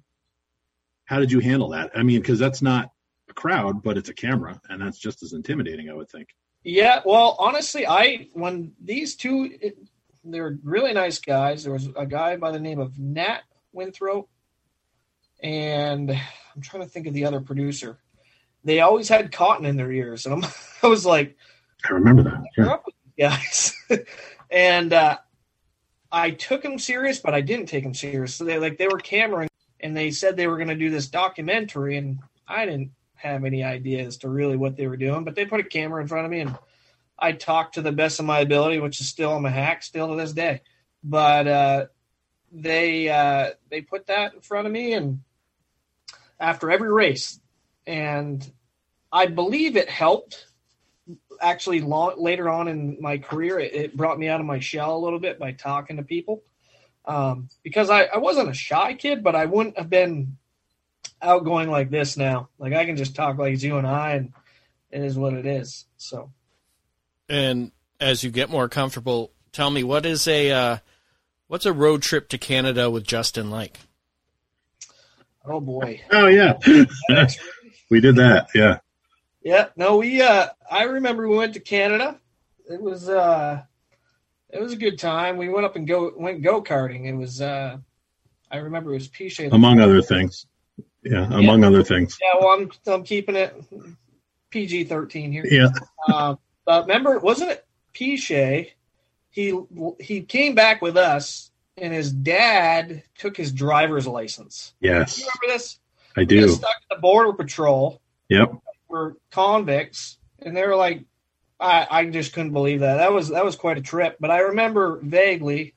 how did you handle that? I mean, because that's not crowd, but it's a camera, and that's just as intimidating, I would think. Yeah, well, honestly, I when these two, it, they're really nice guys. There was a guy by the name of Nat Winthrop, and I'm trying to think of the other producer. They always had cotton in their ears, and I'm, I was like, I remember that. Yeah. up with you guys?" and uh, I took them serious, but I didn't take them serious. So they like they were cameraing, and they said they were going to do this documentary, and I didn't have any idea as to really what they were doing. But they put a camera in front of me, and I talked to the best of my ability, which is still I'm a hack still to this day. But uh, they uh, they put that in front of me, and after every race, and I believe it helped. Actually, long, later on in my career, it, it brought me out of my shell a little bit by talking to people. Um, because I, I wasn't a shy kid, but I wouldn't have been outgoing like this now. Like I can just talk like it's you and I, and it is what it is. So And as you get more comfortable, tell me what is a uh, what's a road trip to Canada with Justin like? oh boy, Oh yeah, we did that. Yeah. yeah. No, we. Uh, I remember we went to Canada. It was uh, it was a good time. We went up and go went go karting. It was. Uh, I remember it was Pichet. Among other things. Yeah, among other things. Yeah, well, I'm I'm keeping it PG thirteen here. Yeah. Uh, but remember, wasn't it Pichet? He he came back with us, and his dad took his driver's license. Yes, You remember this? I do. got stuck at the border patrol. Yep. Were convicts, and they were like, I I just couldn't believe that. That was that was quite a trip. But I remember vaguely.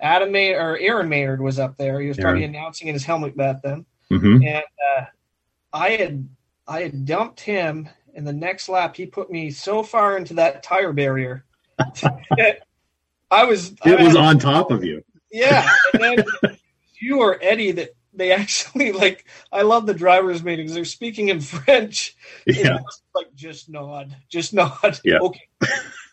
Adam May or Aaron Maynard was up there. He was probably Aaron. announcing in his helmet back then hmm and uh, I had I had dumped him, and the next lap he put me so far into that tire barrier. I was, It I was on top of you. yeah, and then you or Eddie that they actually like. I love the drivers' meetings. They're speaking in French. Yeah. Like just nod, just nod. Yeah. Okay.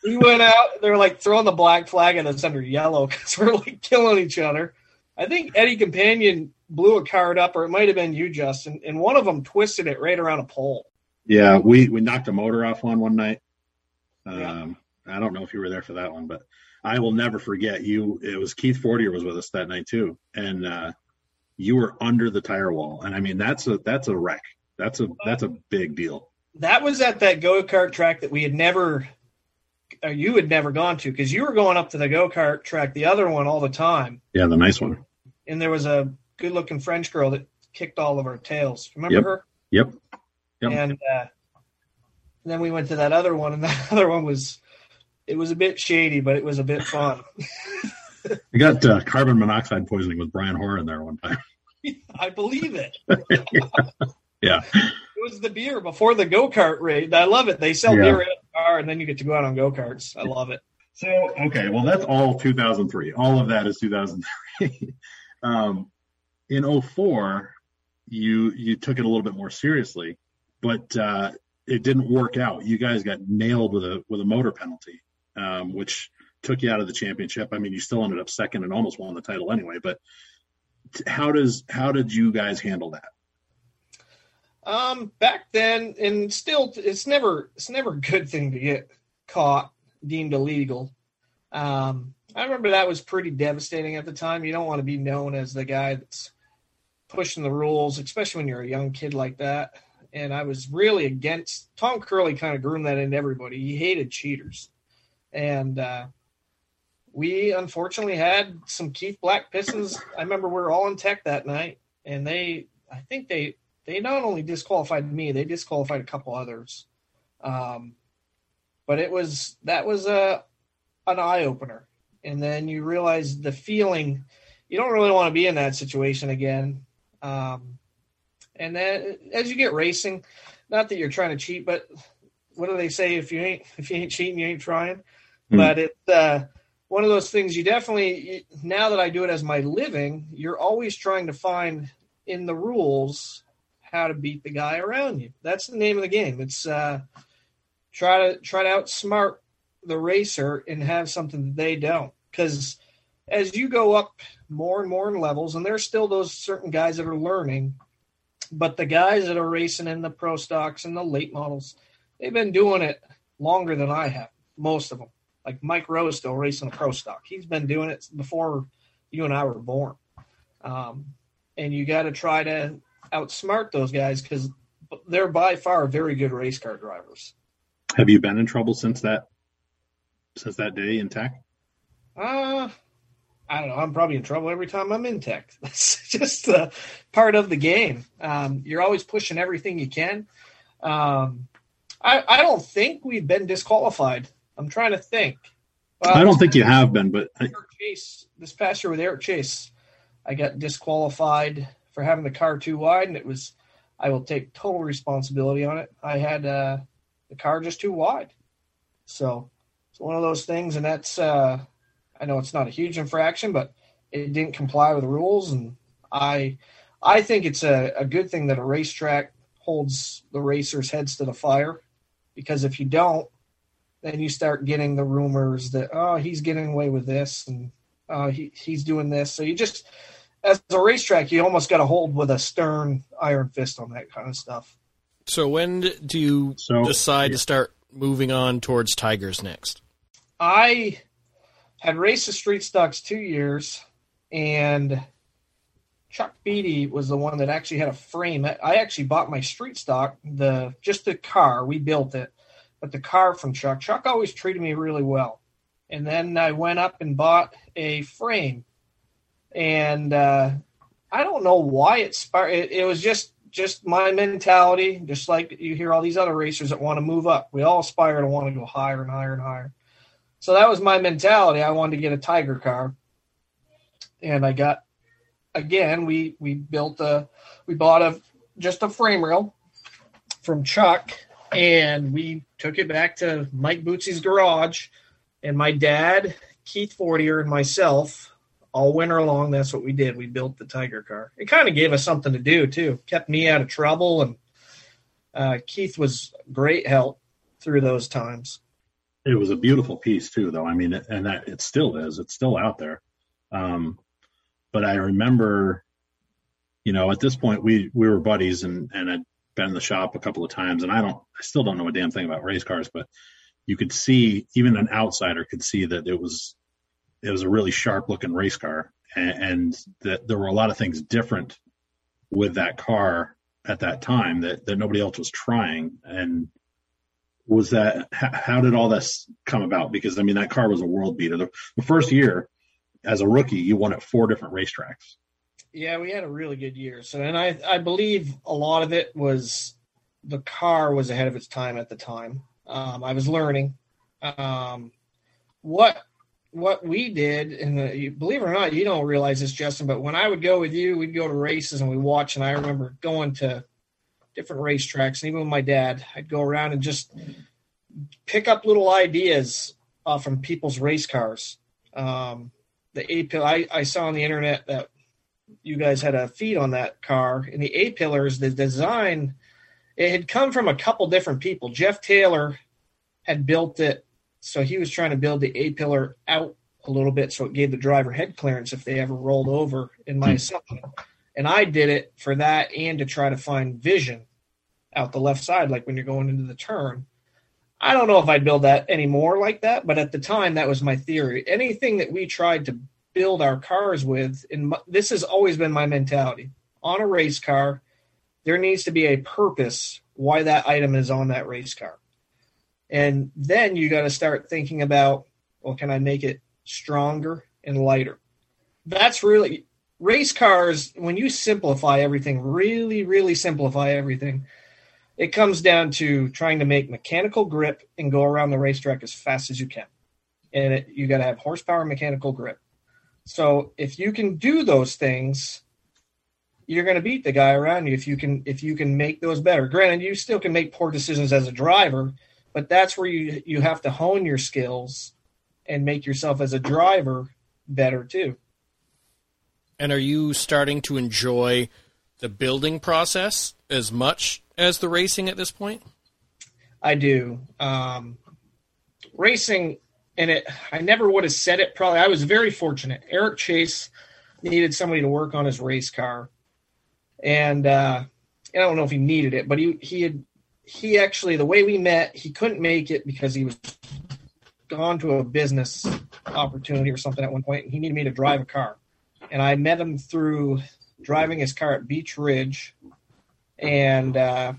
We went out. They're like throwing the black flag at us under yellow because we're like killing each other. I think Eddie Companion blew a card up, or it might have been you, Justin, and one of them twisted it right around a pole. Yeah, we we knocked a motor off one one night. Um, Yeah. I don't know if you were there for that one, but I will never forget you. It was Keith Fortier was with us that night too, and uh, you were under the tire wall, and I mean that's a that's a wreck. That's a that's a big deal. That was at that go kart track that we had never, you had never gone to, because you were going up to the go kart track, the other one, all the time. Yeah, the nice one. and there was a good looking French girl that kicked all of our tails. Remember Yep. her? Yep. Yep. And uh, then we went to that other one, and that other one was it was a bit shady, but it was a bit fun. We got uh, carbon monoxide poisoning with Brian Hoar in there one time. I believe it. Yeah. It was the beer before the go kart raid. I love it. They sell Yeah. beer in the car, and then you get to go out on go karts. I love it. So okay, well that's all 2003. All of that is 2003. um, in 04, you you took it a little bit more seriously, but uh, it didn't work out. You guys got nailed with a with a motor penalty, um, which took you out of the championship. I mean, you still ended up second and almost won the title anyway. But how does how did you guys handle that? Um, back then, and still, it's never it's never a good thing to get caught deemed illegal. Um, I remember that was pretty devastating at the time. You don't want to be known as the guy that's pushing the rules, especially when you're a young kid like that. And I was really against Tom Curley. Kind of groomed that into everybody. He hated cheaters, and uh, we unfortunately had some Keith Black Pistons. I remember we were all in tech that night, and they, I think they, they not only disqualified me, they disqualified a couple others. Um, but it was that was a an eye opener, and then you realize the feeling. You don't really want to be in that situation again. Um, and then as you get racing, not that you're trying to cheat, but what do they say? If you ain't if you ain't cheating, you ain't trying. Mm. But it's uh, one of those things. You definitely now that I do it as my living, you're always trying to find in the rules how to beat the guy around you. That's the name of the game. It's uh, try to try to outsmart the racer and have something that they don't. Because as you go up more and more in levels, and there's still those certain guys that are learning, but the guys that are racing in the pro stocks and the late models, they've been doing it longer than I have, most of them. Like Mike Rowe is still racing a pro stock. He's been doing it before you and I were born. Um, and you got to try to outsmart those guys because they're by far very good race car drivers. Have you been in trouble since that since that day in tech? Uh I don't know. I'm probably in trouble every time I'm in tech. That's just uh, part of the game. Um, you're always pushing everything you can. Um, I, I don't think we've been disqualified. I'm trying to think. Uh, I don't think you have been, but Eric Chase this past year with Eric Chase, I got disqualified for having the car too wide, and it was. I will take total responsibility on it. I had uh, the car just too wide, so it's one of those things, and that's. Uh, I know it's not a huge infraction, but it didn't comply with the rules, and I, I think it's a, a good thing that a racetrack holds the racers' heads to the fire, because if you don't, then you start getting the rumors that oh he's getting away with this and uh, he he's doing this. So you just as a racetrack, you almost got to hold with a stern iron fist on that kind of stuff. So when do you so, decide yeah. to start moving on towards Tigers next? I had raced the street stocks two years, and Chuck Beatty was the one that actually had a frame. I actually bought my street stock, the just the car. We built it, but the car from Chuck. Chuck always treated me really well. And then I went up and bought a frame and uh, I don't know why it sparked. It, it, was just just my mentality, just like you hear all these other racers that want to move up. We all aspire to want to go higher and higher and higher. So that was my mentality. I wanted to get a Tiger car, and I got again. We we built a we bought a just a frame rail from Chuck, and we took it back to Mike Bootsy's garage, and my dad, Keith Fortier, and myself all winter long, that's what we did. We built the Tiger car. It kind of gave us something to do too. Kept me out of trouble, and uh, Keith was great help through those times. It was a beautiful piece too, though. I mean, and that it still is. It's still out there. Um, but I remember, you know, at this point we we were buddies, and and I'd been in the shop a couple of times, and I don't, I still don't know a damn thing about race cars, but you could see, even an outsider could see that it was it was a really sharp looking race car, and, and that there were a lot of things different with that car at that time that, that nobody else was trying. And was that how did all this come about? Because I mean, that car was a world beater. The, the first year as a rookie, you won at four different racetracks. Yeah, we had a really good year. So, and I, I believe a lot of it was the car was ahead of its time at the time. Um, I was learning. Um, what what we did, and the, believe it or not, you don't realize this, Justin, but when I would go with you, we'd go to races and we watch. And I remember going to different racetracks, and even with my dad, I'd go around and just pick up little ideas uh, from people's race cars. Um, the A pillar, I, I saw on the internet that you guys had a feed on that car, and the A pillars, the design, it had come from a couple different people. Jeff Taylor had built it so he was trying to build the A pillar out a little bit so it gave the driver head clearance if they ever rolled over, in my hmm. assumption. And I did it for that and to try to find vision out the left side, like when you're going into the turn. I don't know if I'd build that anymore like that, but at the time that was my theory. Anything that we tried to build our cars with, and this has always been my mentality on a race car, there needs to be a purpose why that item is on that race car. And then you got to start thinking about, well, can I make it stronger and lighter? That's really race cars. When you simplify everything, really, really simplify everything, it comes down to trying to make mechanical grip and go around the racetrack as fast as you can. And it, you got to have horsepower mechanical grip. So if you can do those things, you're going to beat the guy around you if you can if you can make those better. Granted, you still can make poor decisions as a driver, but that's where you you have to hone your skills and make yourself as a driver better too. And are you starting to enjoy the building process as much as the racing at this point? I do. Um, racing, and it, I never would have said it. Probably, I was very fortunate. Eric Chase needed somebody to work on his race car, and uh, I don't know if he needed it, but he he had he actually the way we met, he couldn't make it because he was gone to a business opportunity or something at one point, and he needed me to drive a car, and I met him through driving his car at Beech Ridge, and uh,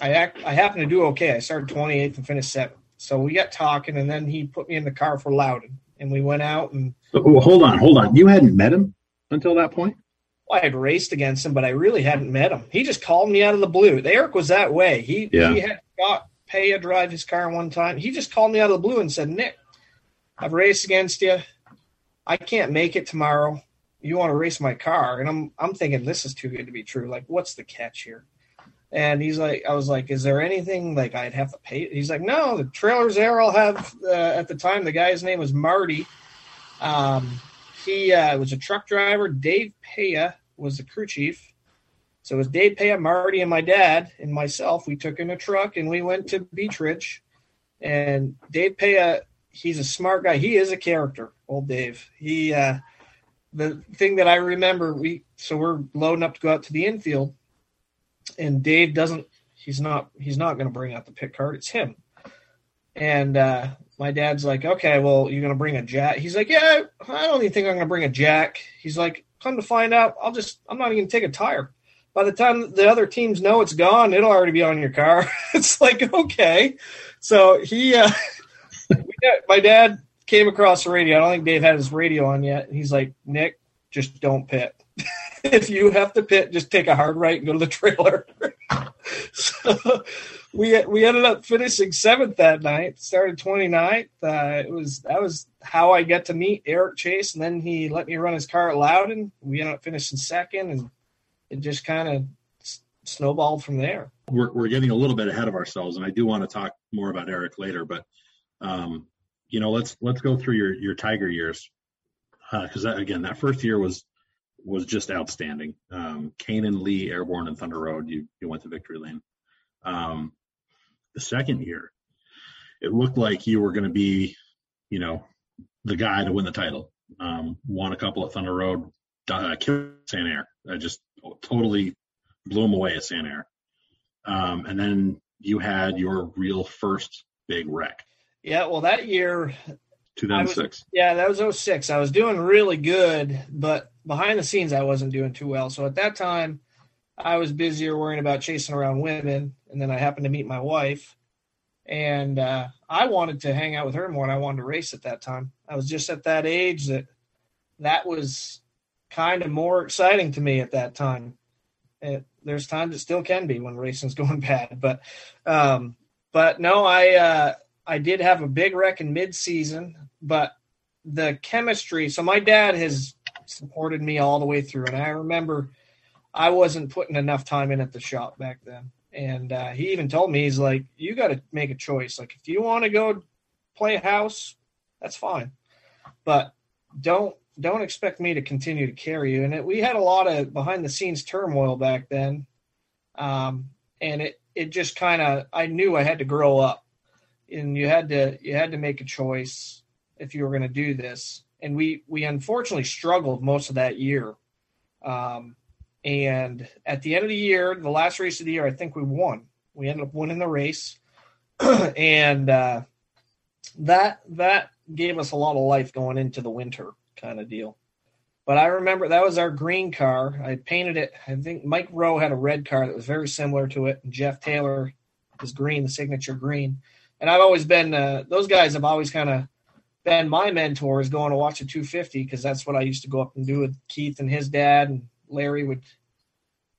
I act, I happened to do okay. I started 28th and finished seventh. So we got talking, and then he put me in the car for Loudon, and we went out and. Oh, hold on, hold on. You hadn't met him until that point. I had raced against him, but I really hadn't met him. He just called me out of the blue. Eric was that way. He yeah. he had got pay a drive his car one time. He just called me out of the blue and said, "Nick, I've raced against you. I can't make it tomorrow. You want to race my car?" And I'm I'm thinking this is too good to be true. Like, what's the catch here? And he's like, I was like, is there anything like I'd have to pay? He's like, no, the trailer's there. I'll have uh, at the time the guy's name was Marty. Um, he uh, was a truck driver. Dave Paya was the crew chief. So it was Dave Paya, Marty, and my dad and myself. We took in a truck and we went to Beech Ridge. And Dave Paya, he's a smart guy. He is a character, old Dave. He uh, the thing that I remember, we so we're loading up to go out to the infield, and Dave doesn't. He's not. He's not going to bring out the pit card. It's him. And uh, my dad's like, okay, well, you're gonna bring a jack. He's like, yeah, I don't even think I'm gonna bring a jack. He's like, come to find out, I'll just, I'm not even take a tire. By the time the other teams know it's gone, it'll already be on your car. it's like, okay. So he, uh, my dad came across the radio. I don't think Dave had his radio on yet. He's like, Nick, just don't pit. if you have to pit, just take a hard right and go to the trailer. so we we ended up finishing seventh that night. Started 29th. Uh, it was that was how I got to meet Eric Chase, and then he let me run his car at Loudon. We ended up finishing second, and it just kind of snowballed from there. We're we're getting a little bit ahead of ourselves, and I do want to talk more about Eric later. But um, you know, let's let's go through your your Tiger years because uh, again, that first year was was just outstanding. Um, Kane and Lee, Airborne, and Thunder Road. You you went to victory lane. Um, the second year, it looked like you were going to be, you know, the guy to win the title. Um, won a couple at Thunder Road, uh, Sanair. I just totally blew him away at Sanair. Um, and then you had your real first big wreck. Yeah, well, that year, 2006. yeah, that was 06. I was doing really good, but behind the scenes, I wasn't doing too well. So at that time, I was busier worrying about chasing around women, and then I happened to meet my wife, and uh, I wanted to hang out with her more, and I wanted to race at that time. I was just at that age that that was kind of more exciting to me at that time. It, there's times it still can be when racing's going bad, but um, but no, I uh, I did have a big wreck in midseason, but the chemistry. So my dad has supported me all the way through, and I remember I wasn't putting enough time in at the shop back then. And uh, he even told me, he's like, you got to make a choice. Like, if you want to go play house, that's fine, but don't don't expect me to continue to carry you. And it, we had a lot of behind the scenes turmoil back then, um, and it it just kind of I knew I had to grow up, and you had to you had to make a choice if you were going to do this. And we we unfortunately struggled most of that year. Um, and at the end of the year, the last race of the year, I think we won. We ended up winning the race. and uh, that that gave us a lot of life going into the winter kind of deal. But I remember that was our green car. I painted it. I think Mike Rowe had a red car that was very similar to it, and Jeff Taylor was green, the signature green. And I've always been uh, those guys have always kind of been my mentors going to watch a 250 because that's what I used to go up and do with Keith and his dad and Larry would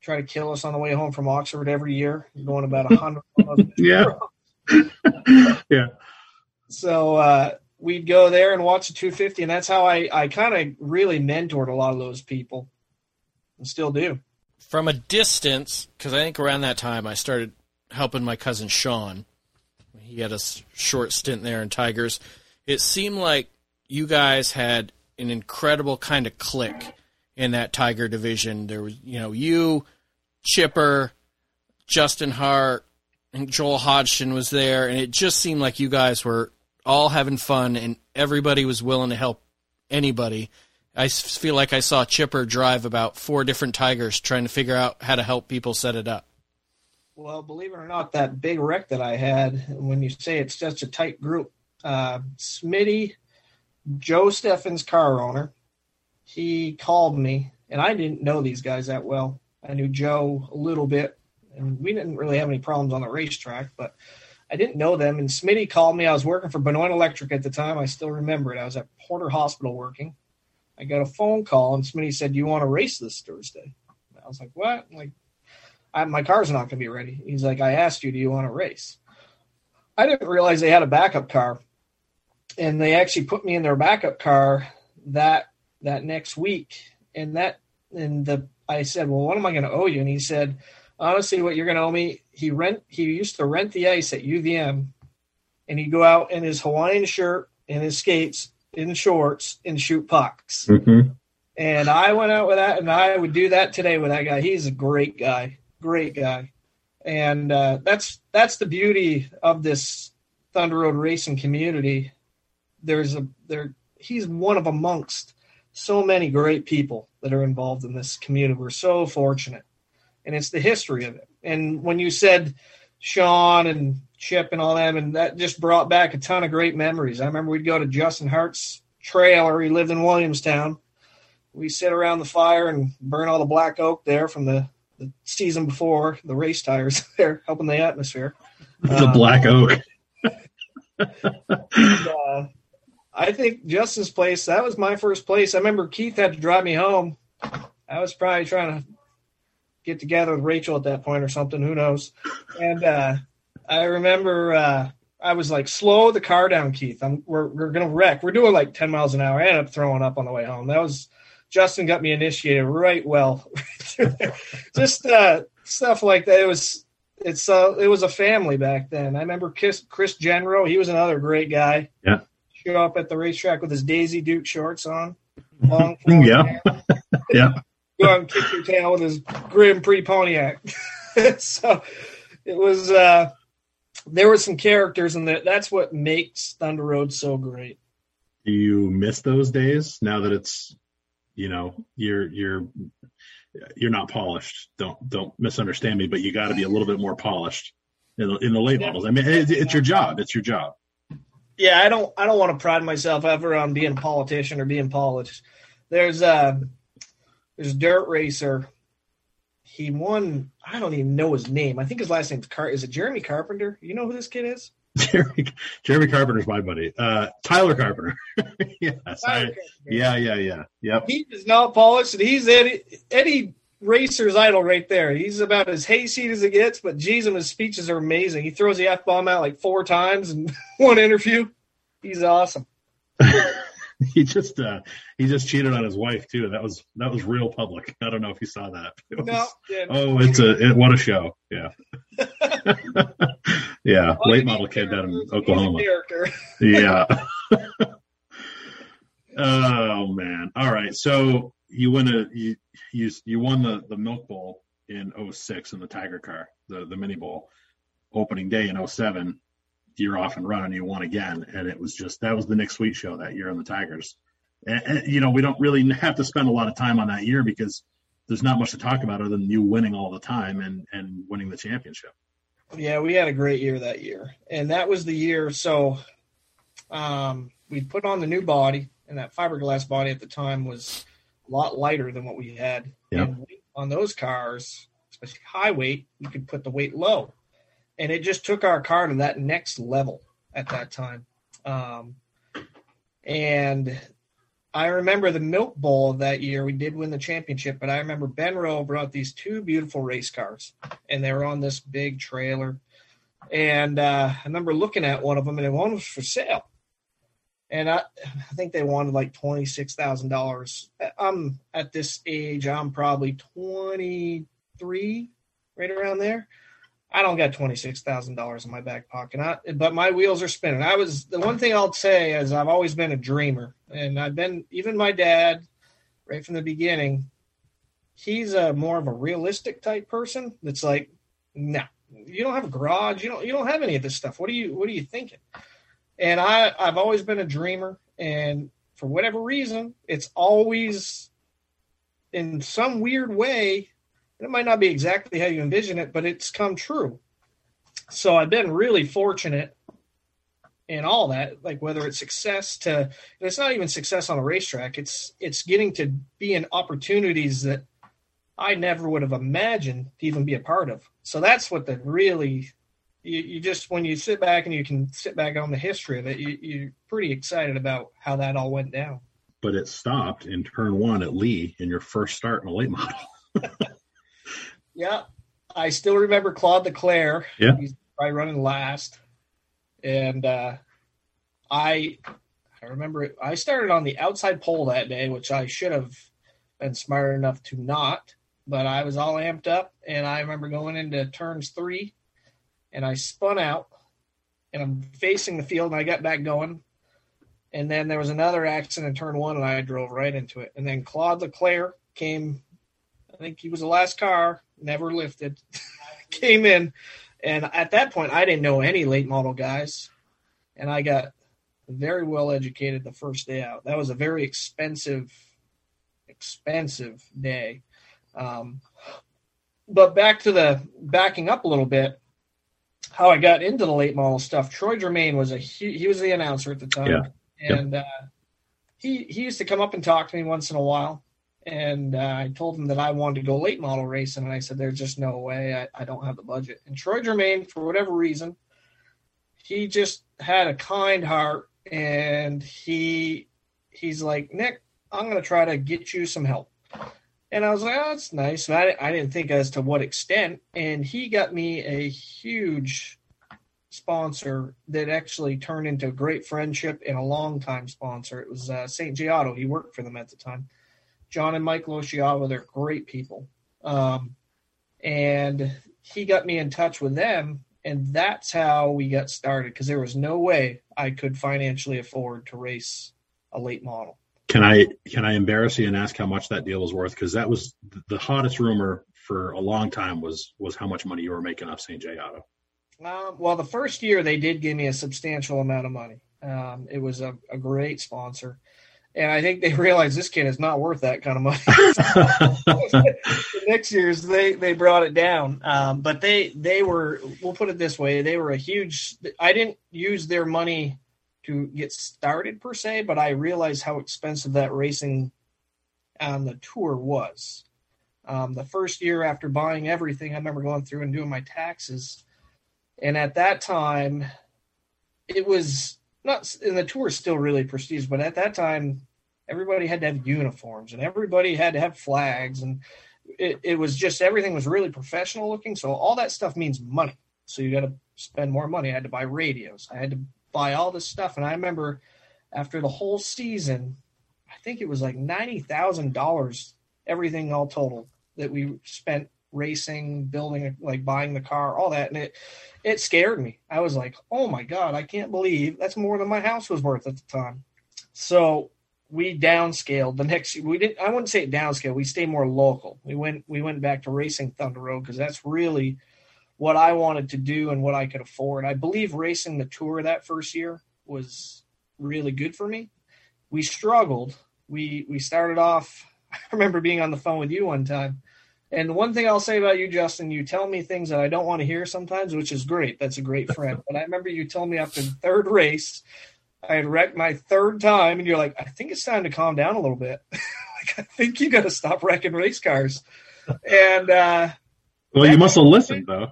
try to kill us on the way home from Oxford every year, going about a hundred. yeah, yeah. So uh, we'd go there and watch a 250, and that's how I I kind of really mentored a lot of those people, and still do. From a distance, because I think around that time I started helping my cousin Sean. He had a short stint there in Tigers. It seemed like you guys had an incredible kind of click in that Tiger division. There was, you know, you, Chipper, Justin Hart, and Joel Hodgson was there, and it just seemed like you guys were all having fun, and everybody was willing to help anybody. I feel like I saw Chipper drive about four different Tigers trying to figure out how to help people set it up. Well, believe it or not, that big wreck that I had, when you say it's such a tight group, uh, Smitty, Joe Steffen's car owner, he called me, and I didn't know these guys that well. I knew Joe a little bit, and we didn't really have any problems on the racetrack, but I didn't know them. And Smitty called me. I was working for Benoit Electric at the time. I still remember it. I was at Porter Hospital working. I got a phone call, and Smitty said, "Do you want to race this Thursday?" I was like, "What?" I'm like, I, "My car's not going to be ready." He's like, "I asked you, do you want to race?" I didn't realize they had a backup car, and they actually put me in their backup car that that next week. And that and the I said, "Well, what am I going to owe you?" And he said, "Honestly, what you're going to owe me." He rent he used to rent the ice at UVM, and he'd go out in his Hawaiian shirt and his skates in shorts and shoot pucks. Mm-hmm. And I went out with that, and I would do that today with that guy. He's a great guy, great guy, and uh, that's that's the beauty of this Thunder Road racing community. There's a there. He's one of amongst so many great people that are involved in this community. We're so fortunate, and it's the history of it. And when you said Sean and Chip and all them, and that just brought back a ton of great memories. I remember we'd go to Justin Hart's trailer. He lived in Williamstown. We sit around the fire and burn all the black oak there from the, the season before, the race tires there, helping the atmosphere. The uh, black oak. and, uh, I think Justin's place, that was my first place. I remember Keith had to drive me home. I was probably trying to get together with Rachel at that point or something. Who knows? And uh, I remember uh, I was like, slow the car down, Keith. I'm, we're we're gonna wreck. We're doing like 10 miles an hour. I ended up throwing up on the way home. That was Justin got me initiated right well. Just uh, stuff like that. It was it's uh, it was a family back then. I remember Chris, Chris Genro. He was another great guy. Yeah. Show up at the racetrack with his Daisy Duke shorts on. Long, yeah. yeah. Go out and kick your tail with his Grand Prix Pontiac. so it was uh there were some characters and that that's what makes Thunder Road so great. Do you miss those days now that it's you know, you're you're you're not polished. Don't don't misunderstand me, but you got to be a little bit more polished in the, in the late models. I mean, it's, it's your job. It's your job. Yeah, I don't I don't want to pride myself ever on being a politician or being polished. There's uh there's Dirt Racer he won. I don't even know his name. I think his last name's Car. Is it Jeremy Carpenter? You know who this kid is? Jeremy, Jeremy Carpenter's my buddy. Uh, Tyler Carpenter. yes, Tyler I, Carpenter. yeah, yeah, yeah. Yep. He is not polished. He's Eddie, Eddie Racer's idol right there. He's about as hayseed as it gets, but geez, his speeches are amazing. He throws the f bomb out like four times in one interview. He's awesome. he just uh, he just cheated on his wife too. That was that was real public. I don't know if you saw that. It no, yeah, oh, it's a it, what a show. Yeah, yeah. All Late model kid down in Oklahoma. yeah. oh man. All right. So you win a you you you won the the Milk Bowl in 06 in the Tiger car, the the mini bowl opening day in 07 you're off and running, you won again. And it was just that was the Nick Sweet show that year on the Tigers. And, and, you know, we don't really have to spend a lot of time on that year because there's not much to talk about other than you winning all the time and and winning the championship. Yeah, we had a great year that year, and that was the year. So, um, we put on the new body, and that fiberglass body at the time was a lot lighter than what we had. And on those cars, especially high weight, you could put the weight low, and it just took our car to that next level at that time. Um, and I remember the Milk Bowl of that year. We did win the championship, but I remember Ben Rowe brought these two beautiful race cars, and they were on this big trailer. And uh, I remember looking at one of them, and one was for sale. And I, I think they wanted like twenty six thousand dollars. I'm at this age. I'm probably twenty three, right around there. I don't got twenty six thousand dollars in my back pocket, I, but my wheels are spinning. I was the one thing I'll say is I've always been a dreamer, and I've been even my dad, right from the beginning. He's a more of a realistic type person. That's like, no, nah, you don't have a garage. You don't you don't have any of this stuff. What are you What are you thinking? And I I've always been a dreamer, and for whatever reason, it's always in some weird way it might not be exactly how you envision it, but it's come true. So I've been really fortunate in all that, like whether it's success to it's not even success on a racetrack, it's it's getting to be in opportunities that I never would have imagined to even be a part of. So that's what the really you, you just when you sit back and you can sit back on the history of it, you, you're pretty excited about how that all went down. But it stopped in turn one at Lee in your first start in a late model. Yeah, I still remember Claude Leclerc. Yeah, he's probably running last, and uh, I I remember it, I started on the outside pole that day, which I should have been smart enough to not. But I was all amped up, and I remember going into turns three, and I spun out, and I'm facing the field, and I got back going. And then there was another accident in turn one, and I drove right into it. And then Claude Leclerc came I think he was the last car, never lifted, came in. And at that point, I didn't know any late model guys. And I got very well educated the first day out. That was a very expensive, expensive day. Um, but back to the backing up a little bit, how I got into the late model stuff. Troy Germain was a he, he was the announcer at the time, yeah. and uh, he he used to come up and talk to me once in a while and uh, I told him that I wanted to go late model racing, and I said, "There's just no way. I, I don't have the budget." And Troy Germain, for whatever reason, he just had a kind heart, and he he's like, "Nick, I'm going to try to get you some help." And I was like, "Oh, that's nice." And I I didn't think as to what extent, and he got me a huge sponsor that actually turned into a great friendship and a long time sponsor. It was uh, St. Auto. He worked for them at the time. John and Mike Losciava, they're great people. Um, and he got me in touch with them, and that's how we got started because there was no way I could financially afford to race a late model. Can I can I embarrass you and ask how much that deal was worth? Because that was the hottest rumor for a long time was was how much money you were making off St. J Auto. Um, well, the first year they did give me a substantial amount of money. Um, it was a, a great sponsor and I think they realized this kid is not worth that kind of money. the next year's they they brought it down, um, but they they were we'll put it this way they were a huge. I didn't use their money to get started per se, but I realized how expensive that racing on the tour was. Um, the first year after buying everything, I remember going through and doing my taxes, and at that time, it was not and the tour is still really prestigious, but at that time, everybody had to have uniforms and everybody had to have flags, and it, it was just everything was really professional looking. So all that stuff means money. So you got to spend more money. I had to buy radios. I had to buy all this stuff, and I remember after the whole season, I think it was like ninety thousand dollars, everything all total that we spent racing, building, like buying the car, all that, and it it scared me. I was like, oh my god, I can't believe that's more than my house was worth at the time. So we downscaled the next. We didn't. I wouldn't say downscale. We stayed more local. We went we went back to racing Thunder Road because that's really what I wanted to do and what I could afford. I believe racing the tour that first year was really good for me. We struggled. We we started off. I remember being on the phone with you one time And one thing I'll say about you, Justin, you tell me things that I don't want to hear sometimes, which is great. That's a great friend. but I remember you told me after the third race, I had wrecked my third time, and you're like, I think it's time to calm down a little bit. like, I think you got to stop wrecking race cars. And uh, well, you must have listened though.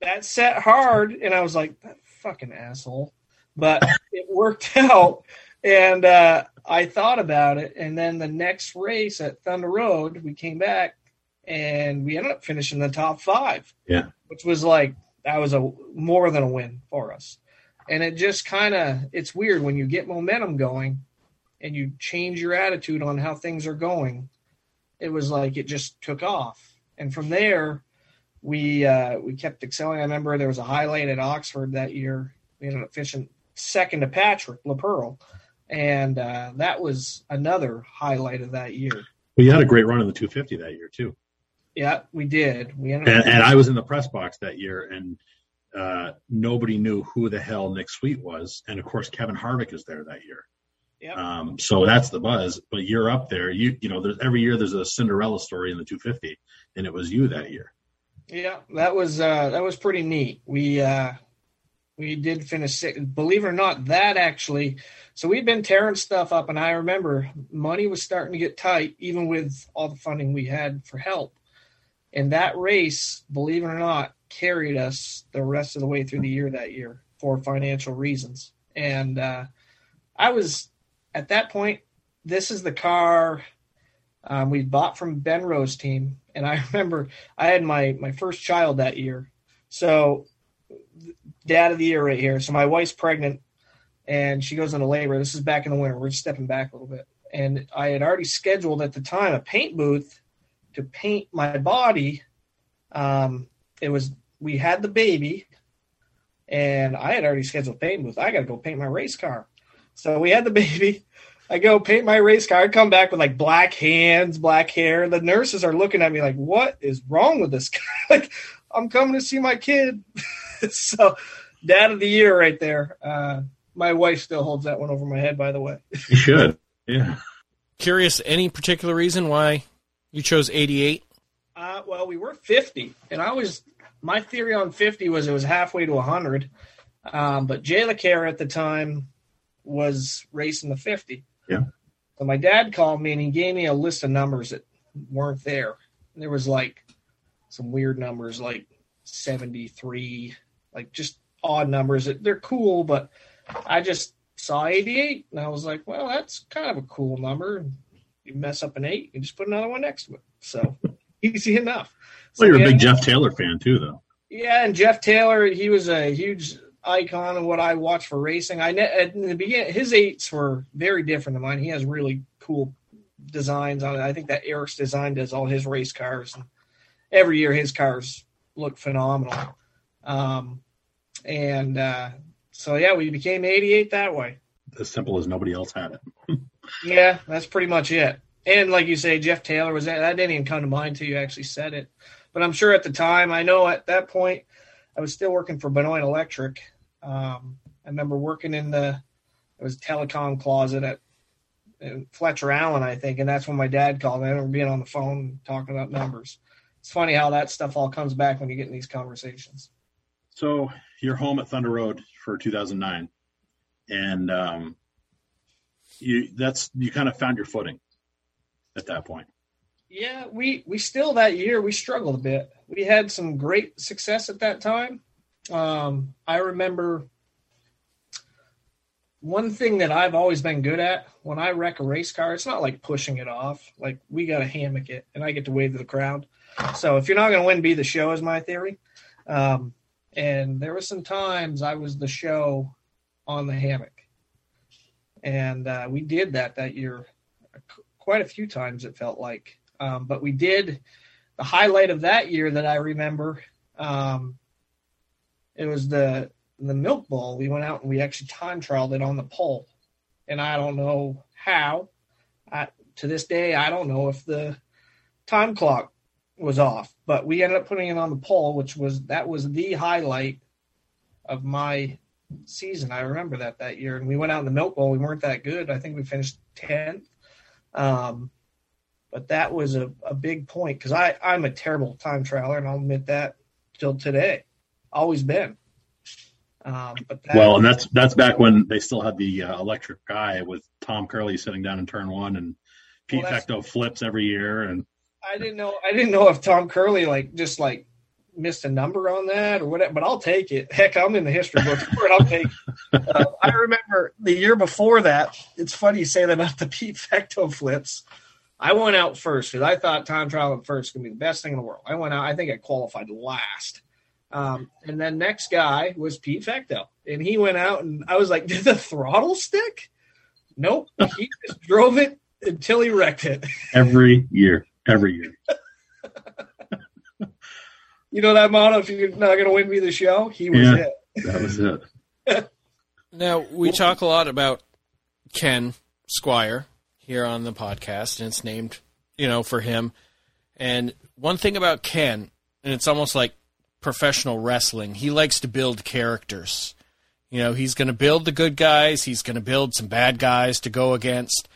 That set hard, and I was like, that fucking asshole. But it worked out, and uh, I thought about it. And then the next race at Thunder Road, we came back, and we ended up finishing the top five. Yeah, which was like that was a more than a win for us. And it just kind of it's weird when you get momentum going and you change your attitude on how things are going. It was like it just took off. And from there, we uh, we kept excelling. I remember there was a highlight at Oxford that year. We ended up finishing second to Patrick Laperle, and uh, that was another highlight of that year. Well, you had a great run in the 250 that year too. Yeah, we did. We ended and, and I was in the press box that year, and uh, nobody knew who the hell Nick Sweet was, and of course Kevin Harvick is there that year. Yep. Um, so that's the buzz. But you're up there. You you know, there's every year there's a Cinderella story in the 250, and it was you that year. Yeah, that was uh, that was pretty neat. We uh, we did finish six. Believe it or not, that actually. So we'd been tearing stuff up, and I remember money was starting to get tight, even with all the funding we had for help. And that race, believe it or not, carried us the rest of the way through the year that year for financial reasons. And uh, I was at that point. This is the car um, we bought from Ben Rowe's team, and I remember I had my my first child that year. So, dad of the year right here. So my wife's pregnant, and she goes into labor. This is back in the winter. We're stepping back a little bit, and I had already scheduled at the time a paint booth to paint my body. Um, it was we had the baby, and I had already scheduled paint booth. I got to go paint my race car, so we had the baby. I go paint my race car. I come back with like black hands, black hair. The nurses are looking at me like, "What is wrong with this guy?" like, I'm coming to see my kid. so, dad of the year right there. Uh, my wife still holds that one over my head, by the way. You should. Yeah. Curious, any particular reason why you chose 88? Uh, well, we were 50, and I was my theory on 50 was it was halfway to 100. Um, but Jay Laquerre at the time was racing the 50. Yeah. So my dad called me and he gave me a list of numbers that weren't there. And there was like some weird numbers like 73, like just odd numbers. That, they're cool, but I just saw 88 and I was like, well, that's kind of a cool number you mess up an eight, you just put another one next to it. So easy enough. So well, you're a big Jeff Taylor fan too, though. Yeah, and Jeff Taylor, he was a huge icon of what I watched for racing. I in the beginning, his eights were very different than mine. He has really cool designs on it. I think that Eric's design does all his race cars, and every year his cars look phenomenal. Um, and uh, so yeah, we became 88 that way. As simple as nobody else had it. Yeah, that's pretty much it. And like you say, Jeff Taylor was that. That didn't even come to mind until you actually said it. But I'm sure at the time, I know at that point, I was still working for Benoit Electric. Um, I remember working in the it was telecom closet at Fletcher Allen, I think, and that's when my dad called. I remember being on the phone talking about numbers. It's funny how that stuff all comes back when you get in these conversations. So you're home at Thunder Road for 2009, and um, you that's you kind of found your footing at that point. Yeah, we we still that year we struggled a bit. We had some great success at that time. Um, I remember one thing that I've always been good at when I wreck a race car, it's not like pushing it off. Like we got to hammock it, and I get to wave to the crowd. So if you're not going to win, be the show is my theory. Um, and there were some times I was the show on the hammock and uh, we did that that year quite a few times. It felt like, um, but we did the highlight of that year that I remember. Um, it was the the Milk Bowl. We went out and we actually time trialed it on the pole, and I don't know how. I, to this day, I don't know if the time clock was off, but we ended up putting it on the pole, which was that was the highlight of my season. I remember that that year, and we went out in the Milk Bowl. We weren't that good. I think we finished tenth. Um, but that was a, a big point because I I'm a terrible time traveler, and I'll admit that till today, always been. Um, but that, Well, and that's that's back when they still had the uh, electric eye with Tom Curley sitting down in turn one and Pete Well, Fecteau flips every year and I didn't know I didn't know if Tom Curley like just like missed a number on that or whatever, but I'll take it. Heck, I'm in the history books for it. I'll take. It. Uh, I remember the year before that. It's funny you say that about the Pete Fecteau flips. I went out first because I thought time trial at first was gonna be the best thing in the world. I went out. I think I qualified last. Um, and then next guy was Pete Fecteau, and he went out, and I was like, "Did the throttle stick?" Nope. He just drove it until he wrecked it. every year, every year. You know that motto: "If you're not going to win me the show," he was Yeah. it. That was it. Now we talk a lot about Ken Squire here on the podcast, and it's named, you know, for him. And one thing about Ken, and it's almost like professional wrestling, he likes to build characters. You know, he's going to build the good guys, he's going to build some bad guys to go against.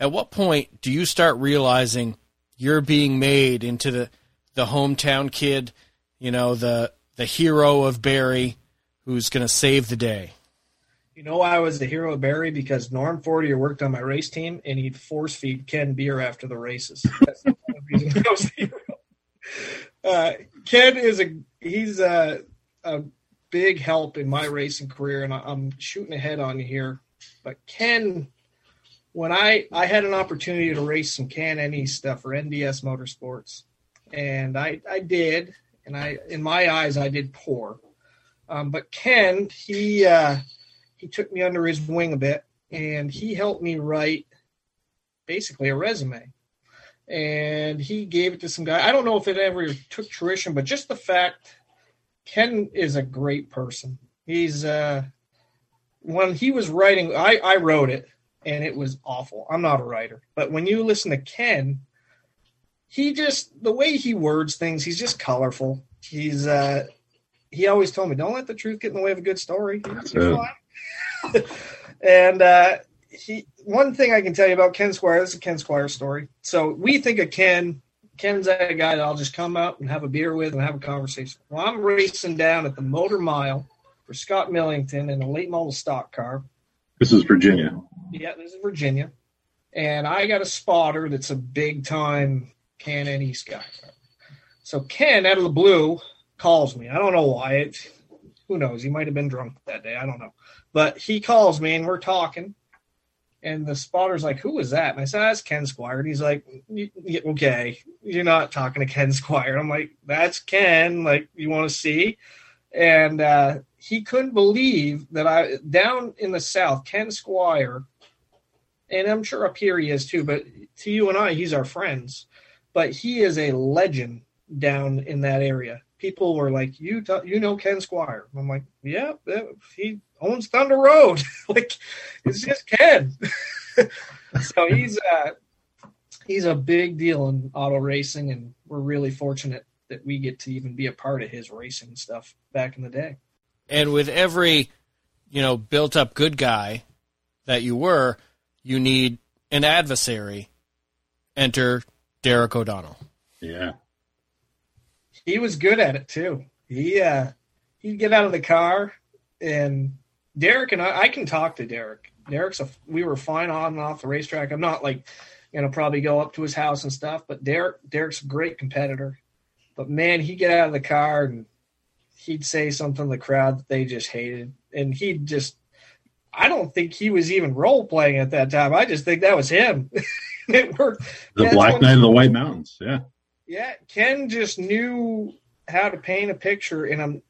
At what point do you start realizing you're being made into the the hometown kid, you know, the the hero of Barre who's going to save the day? You know why I was the hero of Barre because Norm Fortier worked on my race team and he'd force feed Ken beer after the races. That's the reason I was the hero. Uh, Ken is a he's a, a big help in my racing career, and I, I'm shooting ahead on you here. But Ken, when I I had an opportunity to race some Can NE stuff for NDS Motorsports, and I I did, and I in my eyes I did poor. Um, but Ken, he uh, he took me under his wing a bit and he helped me write basically a resume. And he gave it to some guy. I don't know if it ever took fruition but just the fact ken is a great person. He's uh when he was writing i i wrote it and it was awful. I'm not a writer. But when you listen to ken he just the way he words things he's just colorful he's uh he always told me don't let the truth get in the way of a good story and uh, he one thing I can tell you about Ken Squire, this is a Ken Squire story. So we think of Ken, Ken's that guy that I'll just come up and have a beer with and have a conversation. Well, I'm racing down at the Motor Mile for Scott Millington in a late model stock car. This is Virginia. Yeah, this is Virginia. And I got a spotter that's a big time K&N East guy. So Ken, out of the blue, calls me. I don't know why. It, who knows? He might have been drunk that day. I don't know. But he calls me and we're talking. And the spotter's like, Who is that? And I said, That's Ken Squire. And he's like, "Y- y- Okay, you're not talking to Ken Squire. I'm like, That's Ken. Like, you want to see? And uh, he couldn't believe that I, down in the South, Ken Squire, and I'm sure up here he is too, but to you and I, he's our friends. But he is a legend down in that area. People were like, "You, you know Ken Squire?" I'm like, "Yeah, he owns Thunder Road. like, it's just Ken." so he's uh, he's a big deal in auto racing, and we're really fortunate that we get to even be a part of his racing stuff back in the day. And with every, you know, built up good guy that you were, you need an adversary. Enter Derek O'Donnell. Yeah. he was good at it too. He uh he'd get out of the car and Derek and I I can talk to Derek. Derek's a we were fine on and off the racetrack. I'm not like gonna probably go up to his house and stuff, but Derek Derek's a great competitor. But man, he'd get out of the car and he'd say something to the crowd that they just hated. And he'd just I don't think he was even role playing at that time. I just think that was him. it worked. The That's Black Knight of the White Mountains. Yeah. Yeah, Ken just knew how to paint a picture, and I'm,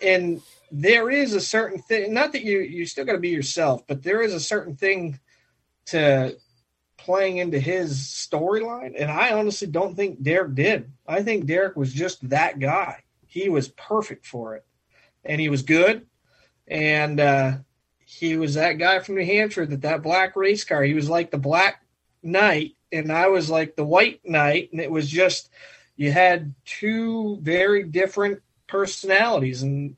and there is a certain thing. Not that you you still got to be yourself, but there is a certain thing to playing into his storyline. And I honestly don't think Derek did. I think Derek was just that guy. He was perfect for it, and he was good, and uh, he was that guy from New Hampshire that that black race car. He was like the Black Knight, and I was like the White Knight, and it was just you had two very different personalities, and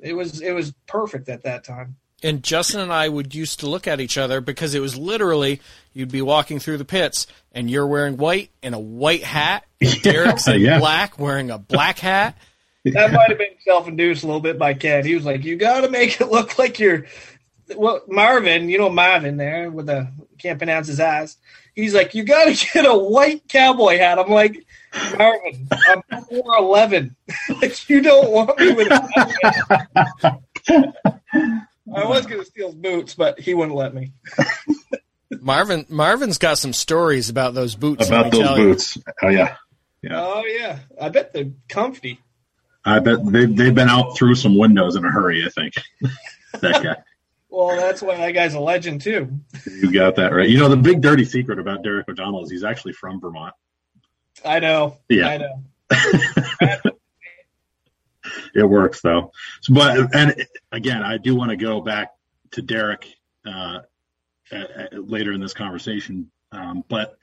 it was it was perfect at that time. and Justin and I would used to look at each other because it was literally you'd be walking through the pits and you're wearing white and a white hat. And Derek's in Yeah. black wearing a black hat. That might have been self-induced a little bit by Ken. He was like, "You got to make it look like you're." Well, Marvin, you know Marvin there with the can't pronounce his ass. He's like, "You got to get a white cowboy hat." I'm like, Marvin, I'm four eleven. like you don't want me with. A cowboy hat." I was gonna steal his boots, but he wouldn't let me. Marvin Marvin's got some stories about those boots. About those tell you. boots. Oh yeah. Yeah. Oh yeah, I bet they're comfy. I bet they they've been out through some windows in a hurry, I think. that guy. Well, that's why that guy's a legend too. You got that right. You know, the big dirty secret about Derek O'Donnell is he's actually from Vermont. I know. Yeah. I know. It works though. So, but and again, I do want to go back to Derek uh, a- a- later in this conversation. Um, but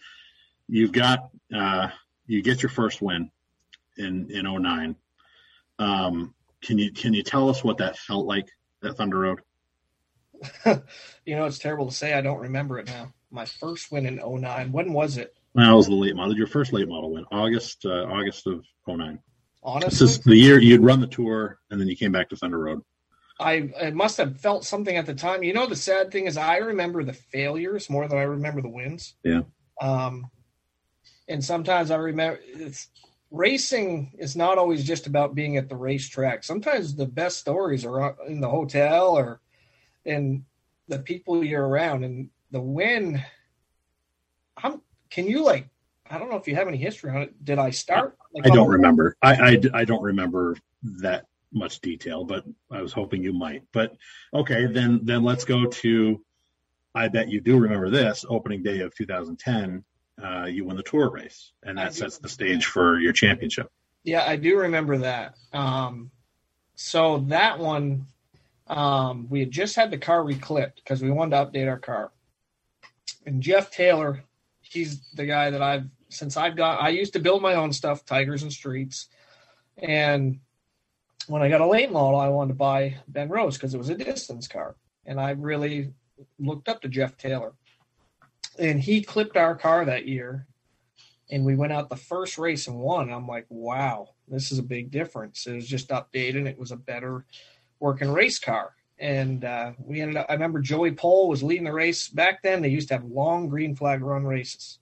you've got uh, you get your first win in in 09. Um, can you can you tell us what that felt like at Thunder Road? You know, it's terrible to say. I don't remember it now. My first win in 09. When was it? That was the late model. Your first late model win, August uh, August of 09. This Honestly, is the year you'd run the tour, and then you came back to Thunder Road. I, I must have felt something at the time. You know, the sad thing is, I remember the failures more than I remember the wins. Yeah. Um, and sometimes I remember it's racing is not always just about being at the racetrack. Sometimes the best stories are in the hotel or in the people you're around. And the win, I'm. Can you like? I don't know if you have any history on it. Did I start? Like, I don't on- remember. I, I, I don't remember that much detail, but I was hoping you might. But okay, then then let's go to. I bet you do remember this opening day of 2010. Uh, you win the tour race, and that sets the stage for your championship. Yeah, I do remember that. Um, so that one, um, we had just had the car reclipped because we wanted to update our car. And Jeff Taylor, he's the guy that I've since I've got. I used to build my own stuff, Tigers and Streets, and when I got a late model, I wanted to buy Ben Rowe's because it was a distance car, and I really looked up to Jeff Taylor. And he clipped our car that year, and we went out the first race and won. I'm like, wow, this is a big difference. It was just updated. It was a better working race car. And uh, we ended up, I remember Joey Pole was leading the race. Back then, they used to have long green flag run races.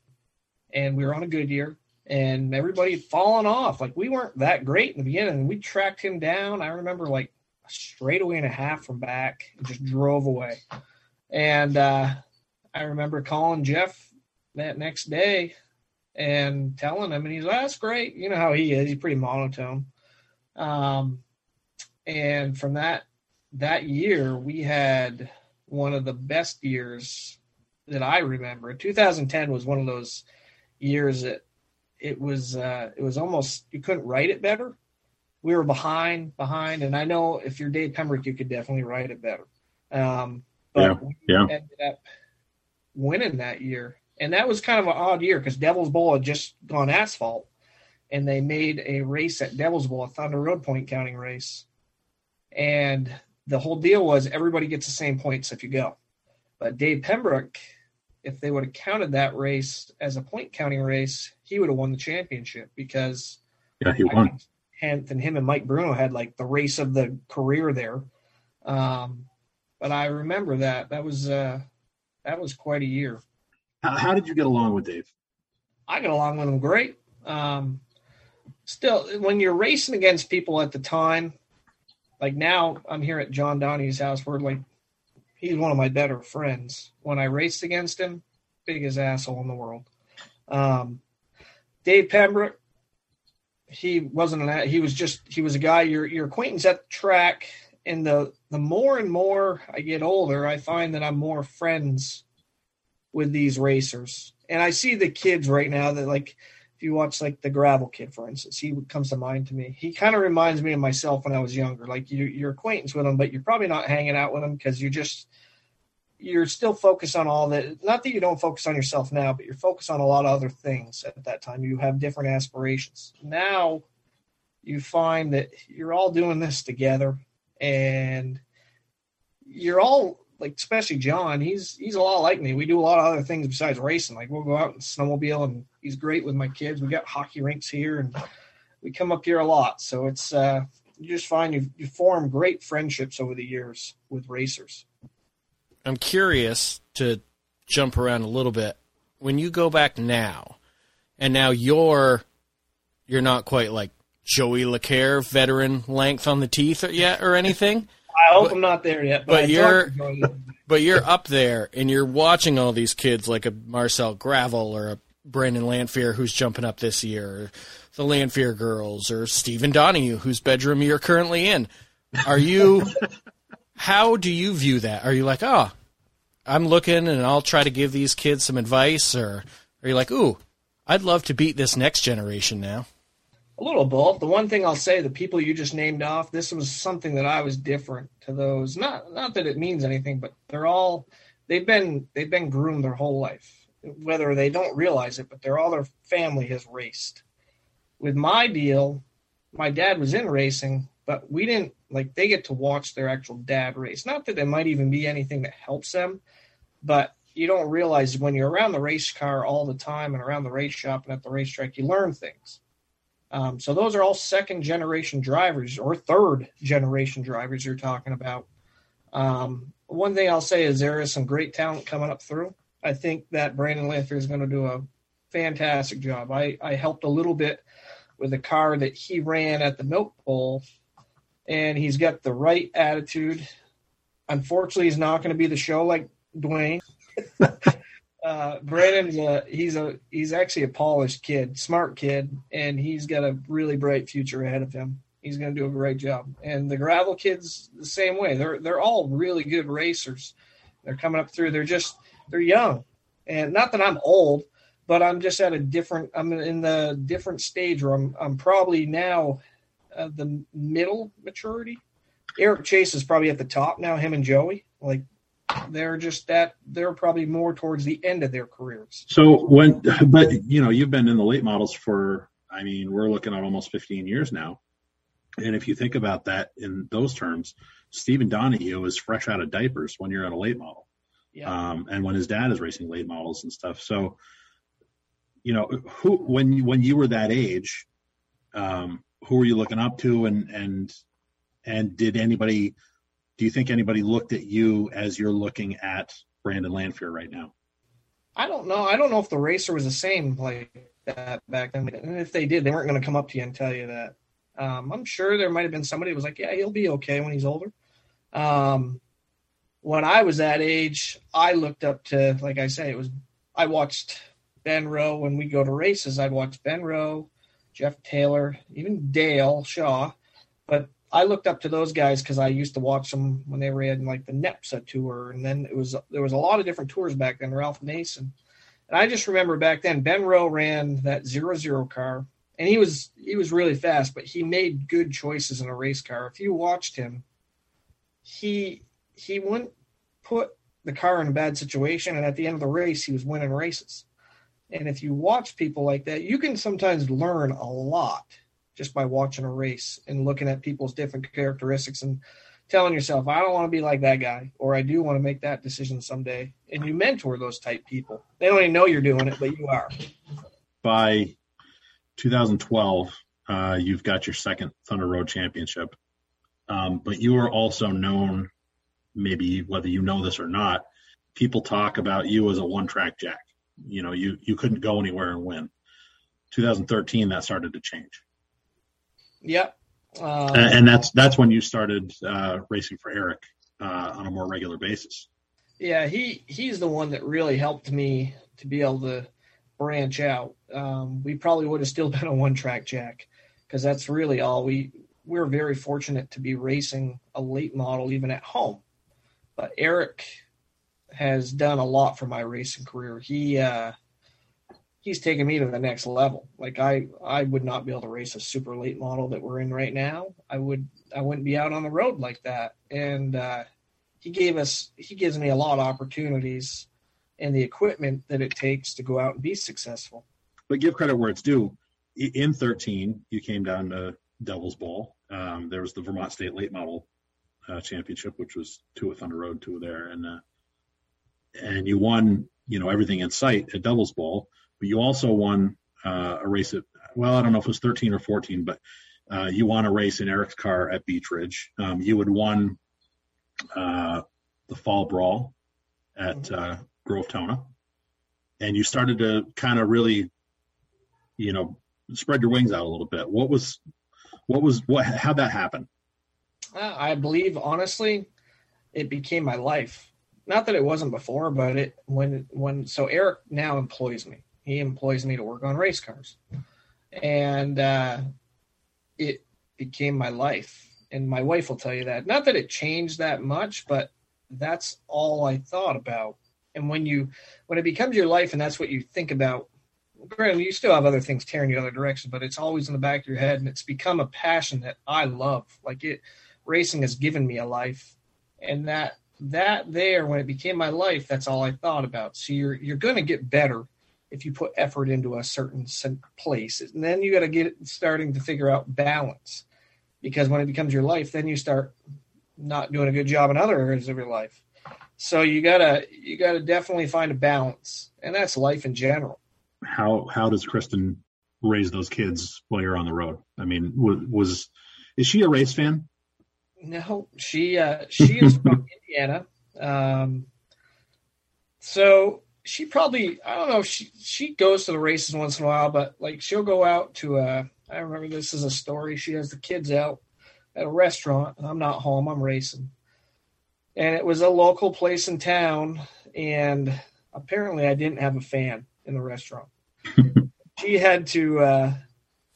And we were on a good year, and everybody had fallen off. Like, we weren't that great in the beginning. We tracked him down. I remember like a straightaway and a half from back and just drove away. And uh, I remember calling Jeff that next day and telling him, and he's like, "That's great." You know how he is; he's pretty monotone. Um, and from that that year, we had one of the best years that I remember. 2010 was one of those years that it was uh, it was almost you couldn't write it better. We were behind, behind, and I know if you're Dave Pembroke, you could definitely write it better. Um, but Yeah, we yeah. ended up winning that year, and that was kind of an odd year because Devil's Bowl had just gone asphalt, and they made a race at Devil's Bowl, a Thunder Road point counting race, and the whole deal was everybody gets the same points if you go. But Dave Pembroke, if they would have counted that race as a point counting race, he would have won the championship because Yeah, he won. Hent and him and Mike Bruno had like the race of the career there. Um, but I remember that that was uh, that was quite a year. How, how did you get along with Dave? I got along with him great. Um, still, when you're racing against people at the time, like now, I'm here at John Donahue's house. We're like, he's one of my better friends. When I raced against him, biggest asshole in the world. Um, Dave Pembroke, he wasn't an. He was just he was a guy your your acquaintance at the track. And the the more and more I get older, I find that I'm more friends with these racers. And I see the kids right now that like if you watch like the gravel kid for instance, he comes to mind to me. He kind of reminds me of myself when I was younger. Like you you're acquaintance with him, but you're probably not hanging out with him because you're just you're still focused on all that not that you don't focus on yourself now, but you're focused on a lot of other things at that time. You have different aspirations. Now you find that you're all doing this together and you're all like, especially John. He's he's a lot like me. We do a lot of other things besides racing. Like we'll go out and snowmobile, and he's great with my kids. We got hockey rinks here, and we come up here a lot. So it's uh, you just find you you form great friendships over the years with racers. I'm curious to jump around a little bit. When you go back now, and now you're you're not quite like Joey Laquerre, veteran length on the teeth yet or anything. I hope but, I'm not there yet, but, but you're but you're up there and you're watching all these kids like a Marcel Gravel or a Brandon Lanfear who's jumping up this year, or the Lanfear girls, or Stephen Donahue whose bedroom you're currently in. Are you? how do you view that? Are you like, oh, I'm looking and I'll try to give these kids some advice, or are you like, ooh, I'd love to beat this next generation now? A little both. The one thing I'll say, the people you just named off, this was something that I was different to those. Not not that it means anything, but they're all they've been they've been groomed their whole life, whether they don't realize it, but they're all their family has raced. With my deal, my dad was in racing, but we didn't like they get to watch their actual dad race. Not that there might even be anything that helps them, but you don't realize when you're around the race car all the time and around the race shop and at the racetrack, you learn things. Um, so those are all second generation drivers or third generation drivers you're talking about. Um, one thing I'll say is there is some great talent coming up through. I think that Brandon Lanfear is going to do a fantastic job. I, I helped a little bit with a car that he ran at the milk bowl, and he's got the right attitude. Unfortunately, he's not going to be the show like Dwayne. uh, Brandon's a he's a he's actually a polished kid, smart kid, and he's got a really bright future ahead of him. He's going to do a great job. And the gravel kids the same way. They're they're all really good racers. They're coming up through. They're just they're young, and not that I'm old, but I'm just at a different. I'm in the different stage where I'm I'm probably now uh, the middle maturity. Eric Chase is probably at the top now. Him and Joey, like they're just that they're probably more towards the end of their careers. So when, but you know, you've been in the late models for, I mean, we're looking at almost 15 years now. And if you think about that in those terms, Stephen Donahue is fresh out of diapers when you're at a late model. Yeah. Um, and when his dad is racing late models and stuff. So, you know, who, when you, when you were that age, um, who were you looking up to and, and, and did anybody do you think anybody looked at you as you're looking at Brandon Lanfear right now? I don't know. I don't know if the racer was the same like that back then. And if they did, they weren't going to come up to you and tell you that. Um, I'm sure there might have been somebody who was like, "Yeah, he'll be okay when he's older." Um, when I was that age, I looked up to, like I say, it was I watched Ben Rowe when we go to races. I'd watch Ben Rowe, Jeff Taylor, even Dale Shaw, but I looked up to those guys because I used to watch them when they in like the NEPSA tour, and then it was there was a lot of different tours back then. Ralph Nason, and I just remember back then Ben Rowe ran that zero zero car, and he was he was really fast, but he made good choices in a race car. If you watched him, he he wouldn't put the car in a bad situation, and at the end of the race, he was winning races. And if you watch people like that, you can sometimes learn a lot just by watching a race and looking at people's different characteristics and telling yourself, I don't want to be like that guy, or I do want to make that decision someday. And you mentor those type people. They don't even know you're doing it, but you are. By 2012, uh, you've got your second Thunder Road Championship. Um, but you are also known, maybe whether you know this or not, people talk about you as a one track jack. You know, you, you couldn't go anywhere and win. 2013, that started to change. Yep. Um, and that's that's when you started uh, racing for Eric uh, on a more regular basis. Yeah, he he's the one that really helped me to be able to branch out. Um, we probably would have still been a one track jack because that's really all we we're very fortunate to be racing a late model even at home. But Eric has done a lot for my racing career. He uh, he's taken me to the next level. Like I, I would not be able to race a super late model that we're in right now. I would, I wouldn't be out on the road like that. And uh, he gave us, he gives me a lot of opportunities and the equipment that it takes to go out and be successful. But give credit where it's due. In 13, you came down to Devil's Bowl. Um, there was the Vermont State late model uh, championship, which was two at Thunder Road, two there, and uh, and you won, you know, everything in sight at Devil's Bowl, but you also won uh, a race at well, I don't know if it was 13 or 14, but uh, you won a race in Eric's car at Beech Ridge. Um, you had won uh, the Fall Brawl at uh, Groveton, and you started to kind of really, you know, spread your wings out a little bit. What was, what was, what, how'd that happen? I believe, honestly, it became my life. Not that it wasn't before, but it when when so Eric now employs me. He employs me to work on race cars, and uh, it became my life. And my wife will tell you that. Not that it changed that much, but that's all I thought about. And when you when it becomes your life and that's what you think about, granted you still have other things tearing you other directions, but it's always in the back of your head and it's become a passion that I love. Like it racing has given me a life. And that that there when it became my life, that's all I thought about. So you're you're gonna get better if you put effort into a certain place. And then you got to get starting to figure out balance because when it becomes your life, then you start not doing a good job in other areas of your life. So you gotta you gotta definitely find a balance, and that's life in general. How how does Kristen raise those kids while you're on the road? I mean, was is she a race fan? No, she uh, she is from Indiana. Um, so she probably I don't know she she goes to the races once in a while, but like she'll go out to a I remember this is a story. She has the kids out at a restaurant and I'm not home, I'm racing. And it was a local place in town and apparently I didn't have a fan in the restaurant. she had to uh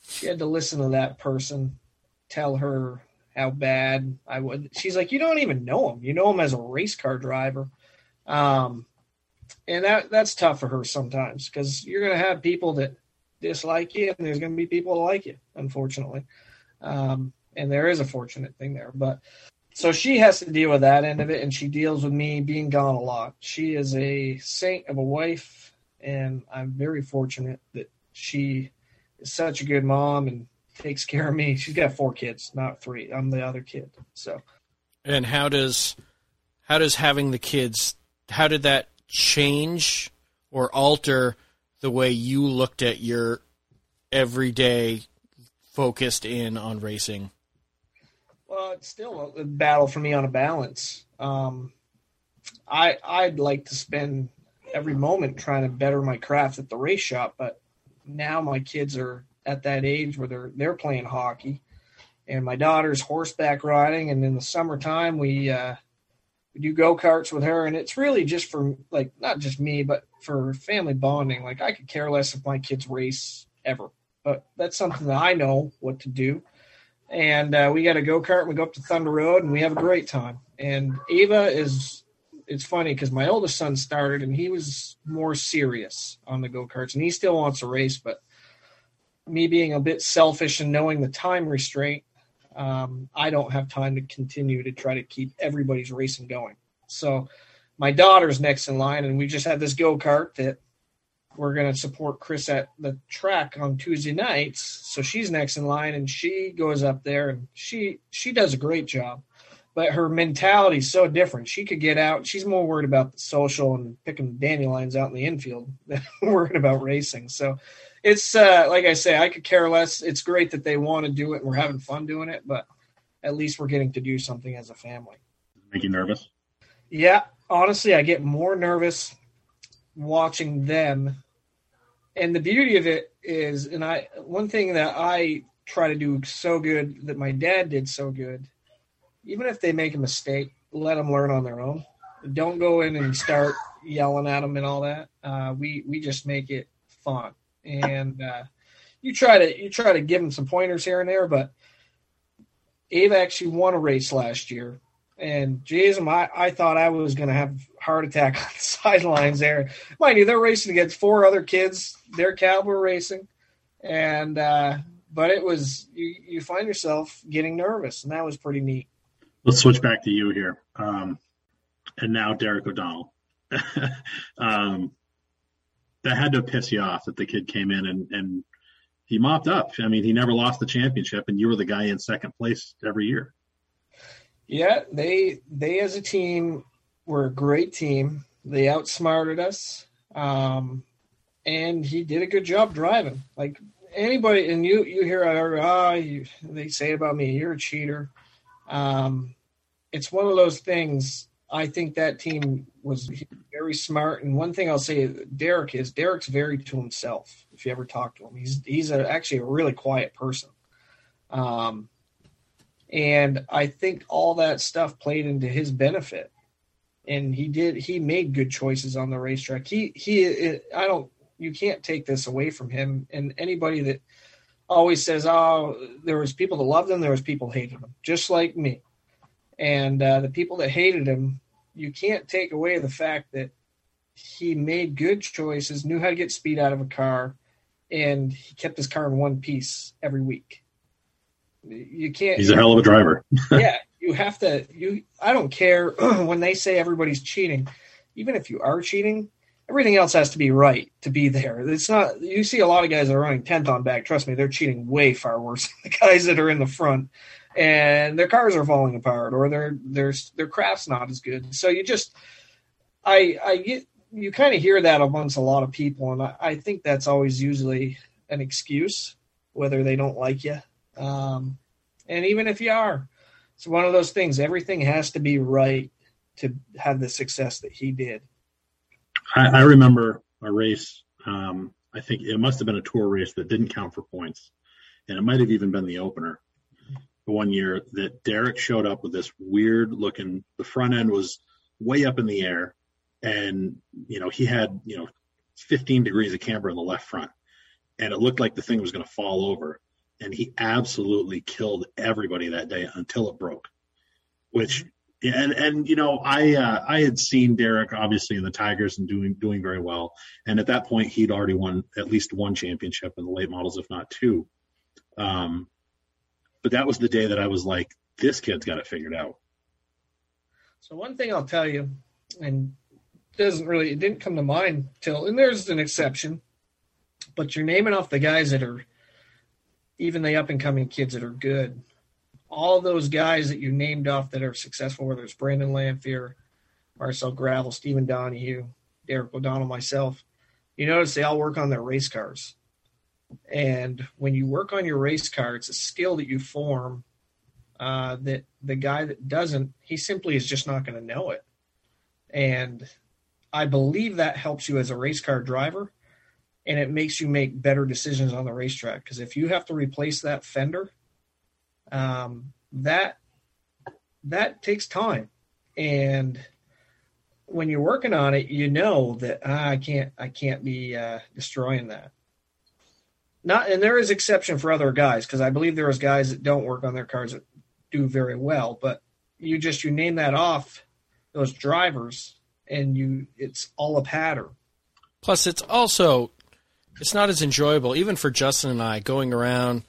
she had to listen to that person tell her how bad I would. She's like, you don't even know him. You know him as a race car driver. Um, and that that's tough for her sometimes because you're going to have people that dislike you, and there's going to be people that like you, unfortunately. Um, and there is a fortunate thing there, but so she has to deal with that end of it, and she deals with me being gone a lot. She is a saint of a wife, and I'm very fortunate that she is such a good mom and takes care of me. She's got four kids, not three. I'm the other kid. So, and how does how does having the kids? How did that change or alter the way you looked at your everyday focused in on racing? Well, it's still a battle for me on a balance. Um, I I'd like to spend every moment trying to better my craft at the race shop, but now my kids are at that age where they're they're playing hockey, and my daughter's horseback riding, and in the summertime we uh, we do go karts with her, and it's really just for like not just me, but for family bonding. Like I could care less if my kids race ever, but that's something that I know what to do. And uh, we got a go kart, we go up to Thunder Road, and we have a great time. And Ava is, it's funny because my oldest son started, and he was more serious on the go karts, and he still wants to race, but me being a bit selfish and knowing the time restraint, um, I don't have time to continue to try to keep everybody's racing going. So my daughter's next in line, and we just had this go kart that we're going to support Chris at the track on Tuesday nights. So she's next in line, and she goes up there, and she she does a great job. But her mentality is so different. She could get out. She's more worried about the social and picking dandelions out in the infield than worried about racing. So it's uh, like I say, I could care less. It's great that they want to do it and we're having fun doing it, but at least we're getting to do something as a family. Make you nervous? Yeah, honestly, I get more nervous watching them. And the beauty of it is, and I one thing that I try to do so good that my dad did so good, even if they make a mistake, let them learn on their own. Don't go in and start yelling at them and all that. Uh, we we just make it fun and uh, you try to you try to give him some pointers here and there. But Ava actually won a race last year, and Jason, I, I thought I was going to have heart attack on the sidelines there. Mind you, they're racing against four other kids. Their were racing, and uh, but it was you you find yourself getting nervous, and that was pretty neat. Let's switch back to you here, um, and now Derek O'Donnell. um, that had to piss you off that the kid came in and, and he mopped up. I mean, he never lost the championship, and you were the guy in second place every year. Yeah, they they as a team were a great team. They outsmarted us, um, and he did a good job driving. Like anybody, and you you hear ah, oh, they say about me, you're a cheater. Um, it's one of those things. I think that team was very smart. And one thing I'll say, Derek is Derek's very to himself. If you ever talk to him, he's he's a, actually a really quiet person. Um, and I think all that stuff played into his benefit. And he did. He made good choices on the racetrack. He he. I don't. You can't take this away from him. And anybody that always says, "Oh, there was people that loved him, there was people hated him," just like me. And uh, the people that hated him, you can't take away the fact that he made good choices, knew how to get speed out of a car, and he kept his car in one piece every week. You can't. He's a hell of a driver. yeah, you have to. You. I don't care when they say everybody's cheating. Even if you are cheating, everything else has to be right to be there. It's not. You see a lot of guys that are running tenth on back. Trust me, they're cheating way far worse than the guys that are in the front, and their cars are falling apart or their their their craft's not as good. So you just. I I get you kind of hear that amongst a lot of people, and I, I, think that's always usually an excuse, whether they don't like you, um, and even if you are, it's one of those things. Everything has to be right to have the success that he did. I, I remember a race. Um, I think it must have been a tour race that didn't count for points, and it might have even been the opener. One year that Derek showed up with this weird looking. The front end was way up in the air and you know he had you know 15 degrees of camber in the left front and it looked like the thing was going to fall over and he absolutely killed everybody that day until it broke which and and you know i uh, i had seen derek obviously in the tigers and doing doing very well and at that point he'd already won at least one championship in the late models if not two um but that was the day that i was like this kid's got it figured out so one thing i'll tell you and doesn't really it didn't come to mind till and there's an exception, but you're naming off the guys that are even the up and coming kids that are good. All those guys that you named off that are successful, whether it's Brandon Lanfear, Marcel Gravel, Stephen Donahue, Derek O'Donnell, myself, you notice they all work on their race cars. And when you work on your race car, it's a skill that you form uh, that the guy that doesn't, he simply is just not going to know it. And I believe that helps you as a race car driver and it makes you make better decisions on the racetrack. Because if you have to replace that fender, um, that that takes time, and when you're working on it, you know that ah, I can't I can't be uh, destroying that. Not and there is exception for other guys because I believe there is guys that don't work on their cars that do very well, but you just you name that off those drivers and you it's all a pattern. Plus, it's also it's not as enjoyable, even for Justin and I, going around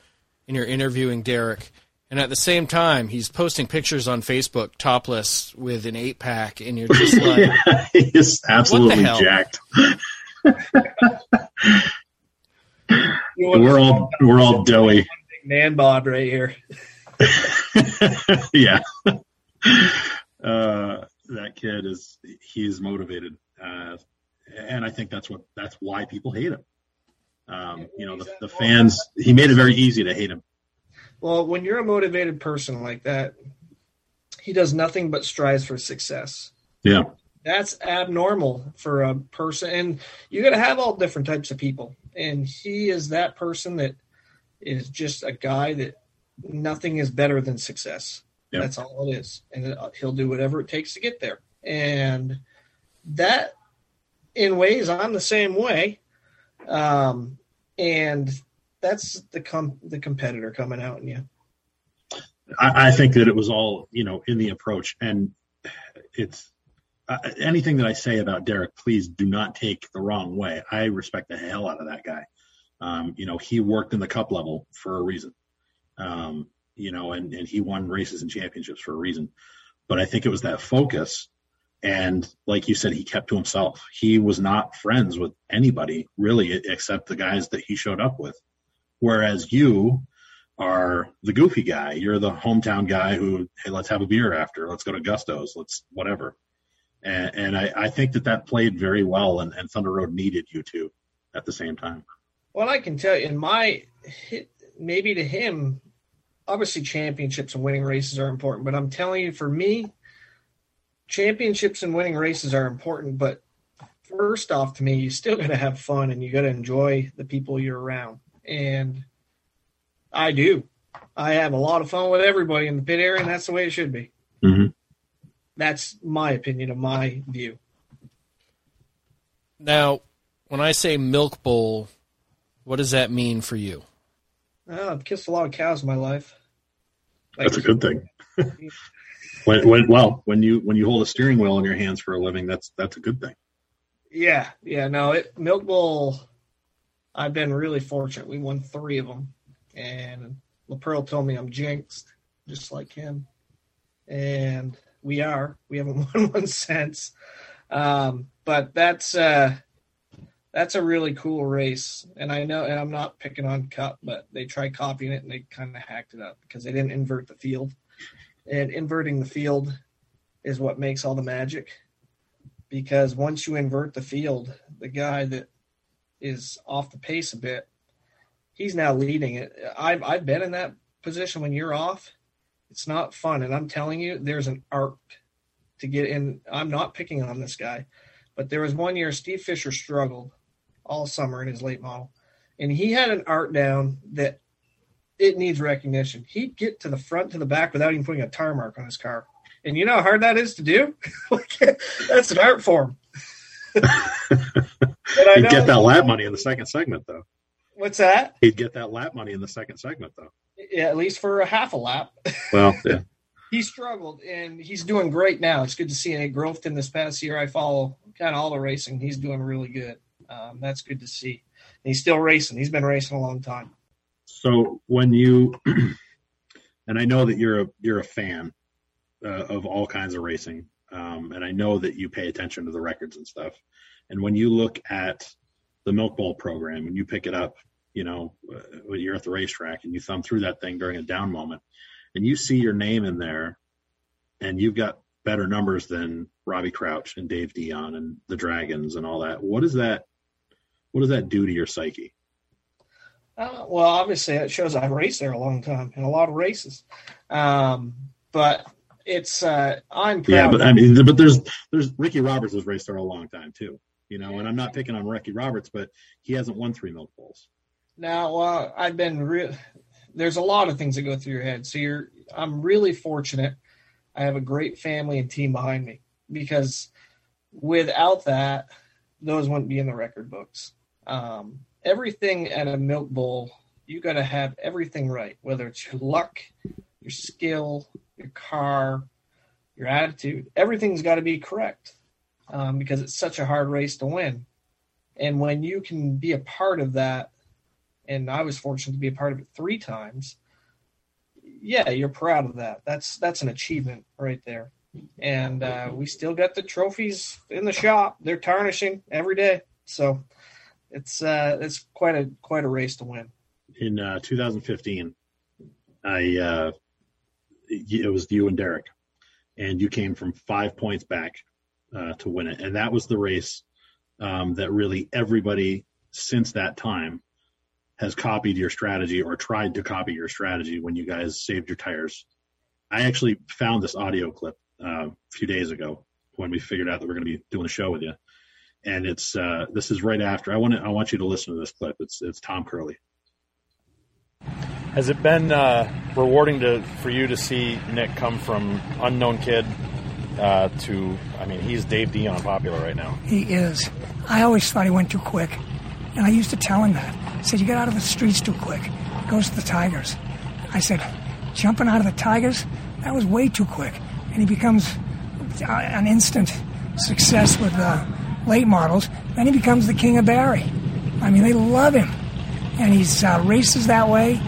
and you're interviewing Derek, and at the same time he's posting pictures on Facebook topless with an eight pack, and you're just like, he's absolutely jacked. we're all we're all doughy. Man bod right here. yeah. Uh, that kid is he's motivated, uh, and I think that's what that's why people hate him. Um, you know, the, the fans. He made it very easy to hate him. Well, when you're a motivated person like that, he does nothing but strives for success. Yeah. That's abnormal for a person. And you got to have all different types of people. And he is that person that is just a guy that nothing is better than success. Yep. That's all it is, and he'll do whatever it takes to get there. And that, in ways, I'm the same way. Um, and that's the com- the competitor coming out in you. I, I think that it was all you know in the approach, and it's uh, anything that I say about Derek, please do not take the wrong way. I respect the hell out of that guy. Um, you know, he worked in the cup level for a reason. Um, you know, and, and he won races and championships for a reason. But I think it was that focus. And like you said, he kept to himself. He was not friends with anybody really except the guys that he showed up with. Whereas you, are the goofy guy. You're the hometown guy who, hey, let's have a beer after. Let's go to Gusto's. Let's whatever. And, and I, I think that that played very well, and, and Thunder Road needed you two at the same time. Well, I can tell you, in my maybe to him, obviously championships and winning races are important, but I'm telling you, for me, championships and winning races are important. But first off, to me, you still got to have fun and you got to enjoy the people you're around. And I do. I have a lot of fun with everybody in the pit area, and that's the way it should be. Mm-hmm. That's my opinion of my view. Now, when I say milk bowl, what does that mean for you? Well, I've kissed a lot of cows in my life. Like, that's a good thing. when, when, well, when you when you hold a steering wheel in your hands for a living, that's that's a good thing. Yeah, yeah. No, it, milk bowl. I've been really fortunate. We won three of them, and Laperle told me I'm jinxed, just like him. And we are. We haven't won one since. Um, but that's uh, that's a really cool race. And I know, and I'm not picking on Cup, but they tried copying it and they kind of hacked it up because they didn't invert the field. And inverting the field is what makes all the magic. Because once you invert the field, the guy that is off the pace a bit he's now leading it. I've I've been in that position when you're off. It's not fun, and I'm telling you, there's an art to get in. I'm not picking on this guy, but there was one year Steve Fisher struggled all summer in his late model, and he had an art down that it needs recognition. He'd get to the front to the back without even putting a tire mark on his car. And you know how hard that is to do? That's an art form. you get that lap money in the second segment, though. What's that? He'd get that lap money in the second segment, though. Yeah, at least for a half a lap. Well, yeah. he struggled, and he's doing great now. It's good to see any growth in this past year. I follow kind of all the racing. He's doing really good. Um, that's good to see. And he's still racing. He's been racing a long time. So when you, and I know that you're a you're a fan uh, of all kinds of racing, um, and I know that you pay attention to the records and stuff. And when you look at the Milk Bowl program and you pick it up, you know, uh, you're at the racetrack and you thumb through that thing during a down moment and you see your name in there and you've got better numbers than Robbie Crouch and Dave Dion and the Dragons and all that. What does that, what does that do to your psyche? Uh, well, obviously it shows I've raced there a long time in a lot of races. Um, but it's, uh, I'm proud. Yeah, but I mean, but there's, there's Ricky Roberts has raced there a long time too you know. And I'm not picking on Ricky Roberts, but he hasn't won three milk bowls. Now, well, I've been real. There's a lot of things that go through your head. So you're, I'm really fortunate. I have a great family and team behind me because without that, those wouldn't be in the record books. Um, everything at a milk bowl, you got to have everything right, whether it's your luck, your skill, your car, your attitude. Everything's got to be correct um, because it's such a hard race to win. And when you can be a part of that, and I was fortunate to be a part of it three times, yeah, you're proud of that. That's that's an achievement right there. And uh, we still got the trophies in the shop. They're tarnishing every day, so it's uh, it's quite a quite a race to win. In uh, 2015, I uh, it was you and Derek, and you came from five points back uh, to win it. And that was the race um, that really everybody since that time has copied your strategy or tried to copy your strategy when you guys saved your tires. I actually found this audio clip uh, a few days ago when we figured out that we're going to be doing a show with you. And it's uh, this is right after. I want to, I want you to listen to this clip. It's it's Tom Curley. Has it been uh, rewarding to for you to see Nick come from unknown kid uh, to, I mean, he's Dave Dion popular right now. He is. I always thought he went too quick. And I used to tell him that. I said, You get out of the streets too quick. He goes to the Tigers. I said, Jumping out of the Tigers? That was way too quick. And he becomes uh, an instant success with the late models. Then he becomes the king of Barre. I mean, they love him. And he's uh, races that way.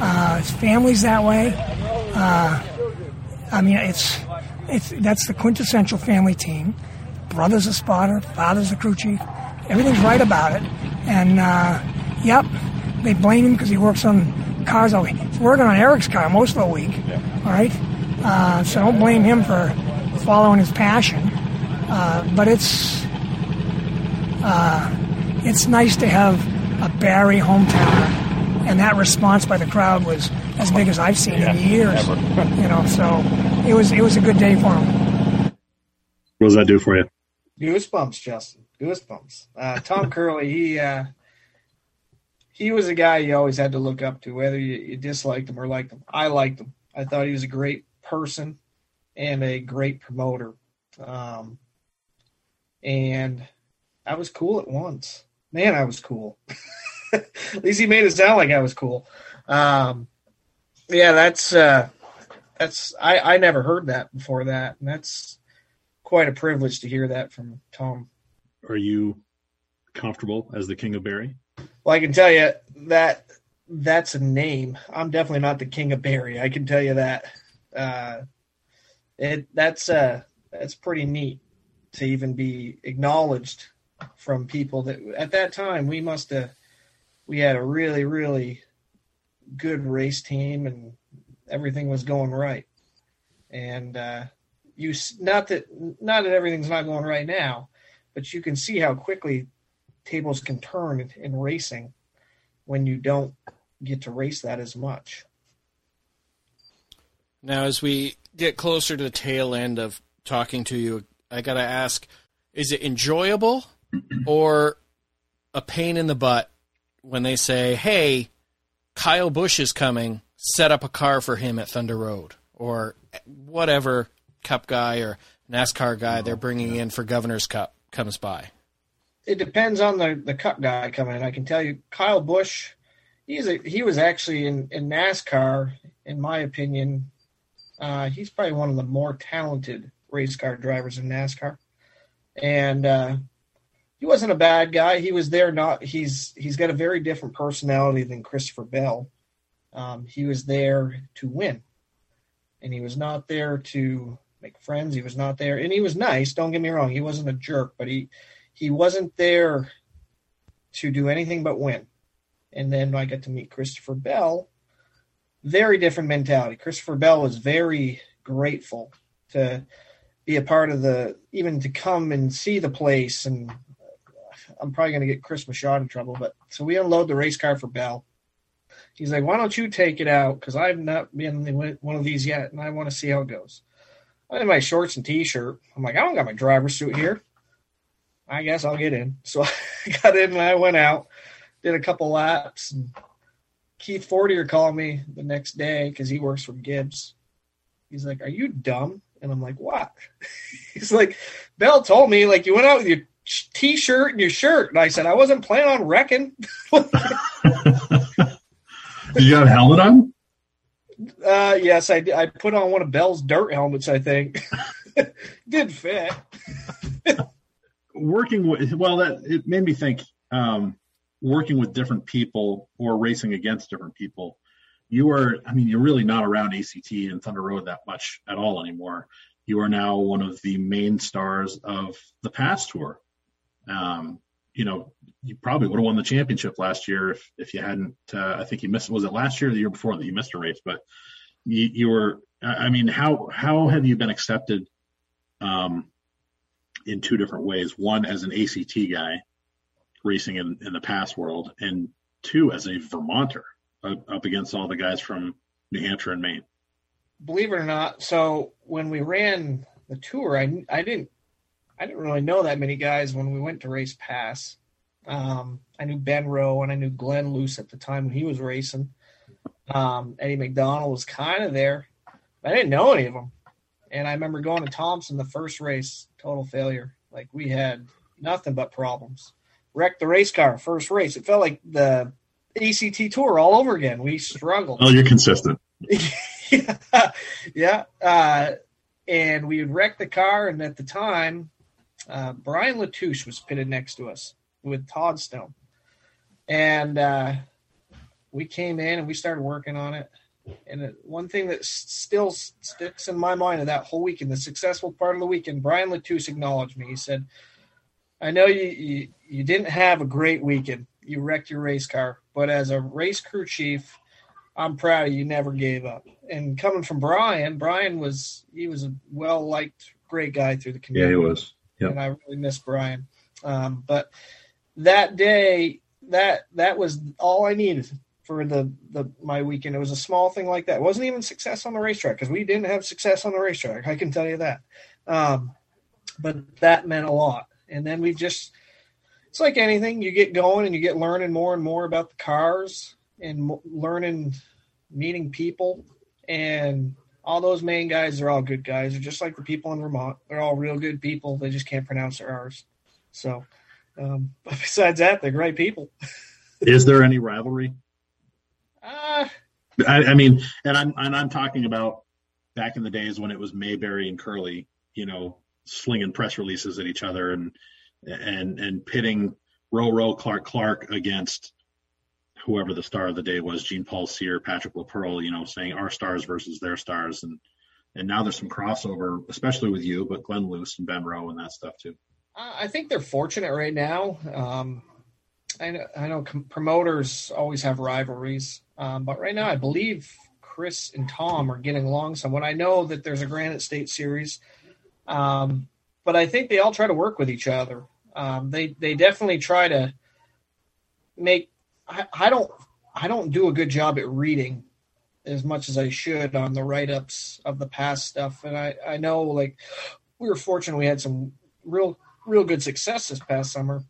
Uh, his family's that way. Uh, I mean, it's it's, that's the quintessential family team. Brother's a spotter, father's a crew chief. Everything's right about it. And, uh, yep, they blame him because he works on cars all week. He's working on Eric's car most of the week. Yeah. All right, uh, so don't blame him for following his passion. Uh, but it's uh, it's nice to have a Barre hometowner, and that response by the crowd was as big as I've seen in years. you know, so it was it was a good day for him. What does that do for you? Goosebumps, Justin. Goosebumps. Uh, Tom Curley, he uh, he was a guy you always had to look up to, whether you, you disliked him or liked him. I liked him. I thought he was a great person and a great promoter. Um, and I was cool at once. Man, I was cool. at least he made it sound like I was cool. Um, yeah, that's uh, that's I, I never heard that before that, and that's quite a privilege to hear that from Tom. Are you comfortable as the king of Barre? Well, I can tell you that that's a name. I'm definitely not the king of Barre. I can tell you that. Uh, it that's uh that's pretty neat to even be acknowledged from people that at that time we must have we had a really really good race team and everything was going right and uh you not that not that everything's not going right now but you can see how quickly tables can turn in, in racing when you don't get to race that as much Now, as we get closer to the tail end of talking to you, I got to ask is it enjoyable or a pain in the butt when they say, hey, Kyle Busch is coming, set up a car for him at Thunder Road? Or whatever Cup guy or NASCAR guy they're bringing in for Governor's Cup comes by. It depends on the the cup guy coming in. I can tell you, Kyle Busch, he's a, he was actually in in NASCAR, in my opinion, uh, he's probably one of the more talented race car drivers in NASCAR, and uh, he wasn't a bad guy. He was there not he's he's got a very different personality than Christopher Bell. Um, he was there to win, and he was not there to make friends. He was not there, and he was nice. Don't get me wrong. He wasn't a jerk, but he he wasn't there to do anything but win. And then I got to meet Christopher Bell. Very different mentality. Christopher Bell was very grateful to be a part of the, even to come and see the place. And I'm probably going to get Chris Machado in trouble, but so we unload the race car for Bell. He's like, why don't you take it out? Because I've not been in one of these yet, and I want to see how it goes. I had my shorts and t-shirt. I'm like, I don't got my driver's suit here. I guess I'll get in. So I got in and I went out, did a couple laps. And Keith Fortier called me the next day because he works for Gibbs. He's like, "Are you dumb?" And I'm like, "What?" He's like, "Bell told me like you went out with your t-shirt and your shirt." And I said, "I wasn't planning on wrecking." Did you have a helmet on? uh, yes, I did. I put on one of Bell's dirt helmets. I think did fit. Working with well, that it made me think. Um, working with different people or racing against different people. You are, I mean, you're really not around ACT and Thunder Road that much at all anymore. You are now one of the main stars of the PASS tour. Um, you know, you probably would have won the championship last year if, if you hadn't. Uh, I think you missed. Was it last year or the year before that you missed a race? But you, you were. I mean, how how have you been accepted? Um, in two different ways. One as an ACT guy, racing in, in the PASS world, and two as a Vermonter uh, up against all the guys from New Hampshire and Maine. Believe it or not, so when we ran the tour, I I didn't I didn't really know that many guys when we went to race PASS. Um, I knew Ben Rowe and I knew Glenn Luce at the time when he was racing. Um, Eddie McDonald was kind of there. I didn't know any of them. And I remember going to Thompson the first race, total failure. Like we had nothing but problems. Wrecked the race car first race. It felt like the ACT tour all over again. We struggled. Oh, you're consistent. yeah, yeah. Uh, and we had wrecked the car, and at the time, uh, Brian Latouche was pitted next to us with Todd Stone, and uh, we came in and we started working on it. And it, one thing that still sticks in my mind of that whole weekend, the successful part of the weekend, Brian Latouche acknowledged me. He said, "I know you, you you didn't have a great weekend. You wrecked your race car, but as a race crew chief." I'm proud of you. Never gave up. And coming from Brian, Brian was he was a well liked, great guy through the community. Yeah, he was. Yep. and I really miss Brian. Um, but that day, that that was all I needed for the the my weekend. It was a small thing like that. It wasn't even success on the racetrack because we didn't have success on the racetrack. I can tell you that. Um, but that meant a lot. And then we just it's like anything you get going and you get learning more and more about the cars and learning meeting people and all those main guys are all good guys they're just like the people in vermont they're all real good people they just can't pronounce their r's so um, but besides that they're great people Is there any rivalry? Uh, I, I mean, and I'm and I'm talking about back in the days when it was Mayberry and Curley, you know, slinging press releases at each other and and and pitting row row Clark Clark against whoever the star of the day was, Jean-Paul Cyr, Patrick Laperle, you know, saying our stars versus their stars, and and now there's some crossover, especially with you, but Glenn Luce and Ben Rowe and that stuff too. I think they're fortunate right now. Um, I know, I know promoters always have rivalries, um, but right now I believe Chris and Tom are getting along somewhat. I know that there's a Granite State series, um, but I think they all try to work with each other. Um, they they definitely try to make. I, I don't I don't do a good job at reading as much as I should on the write ups of the PASS stuff, and I I know like we were fortunate we had some real real good success this past summer,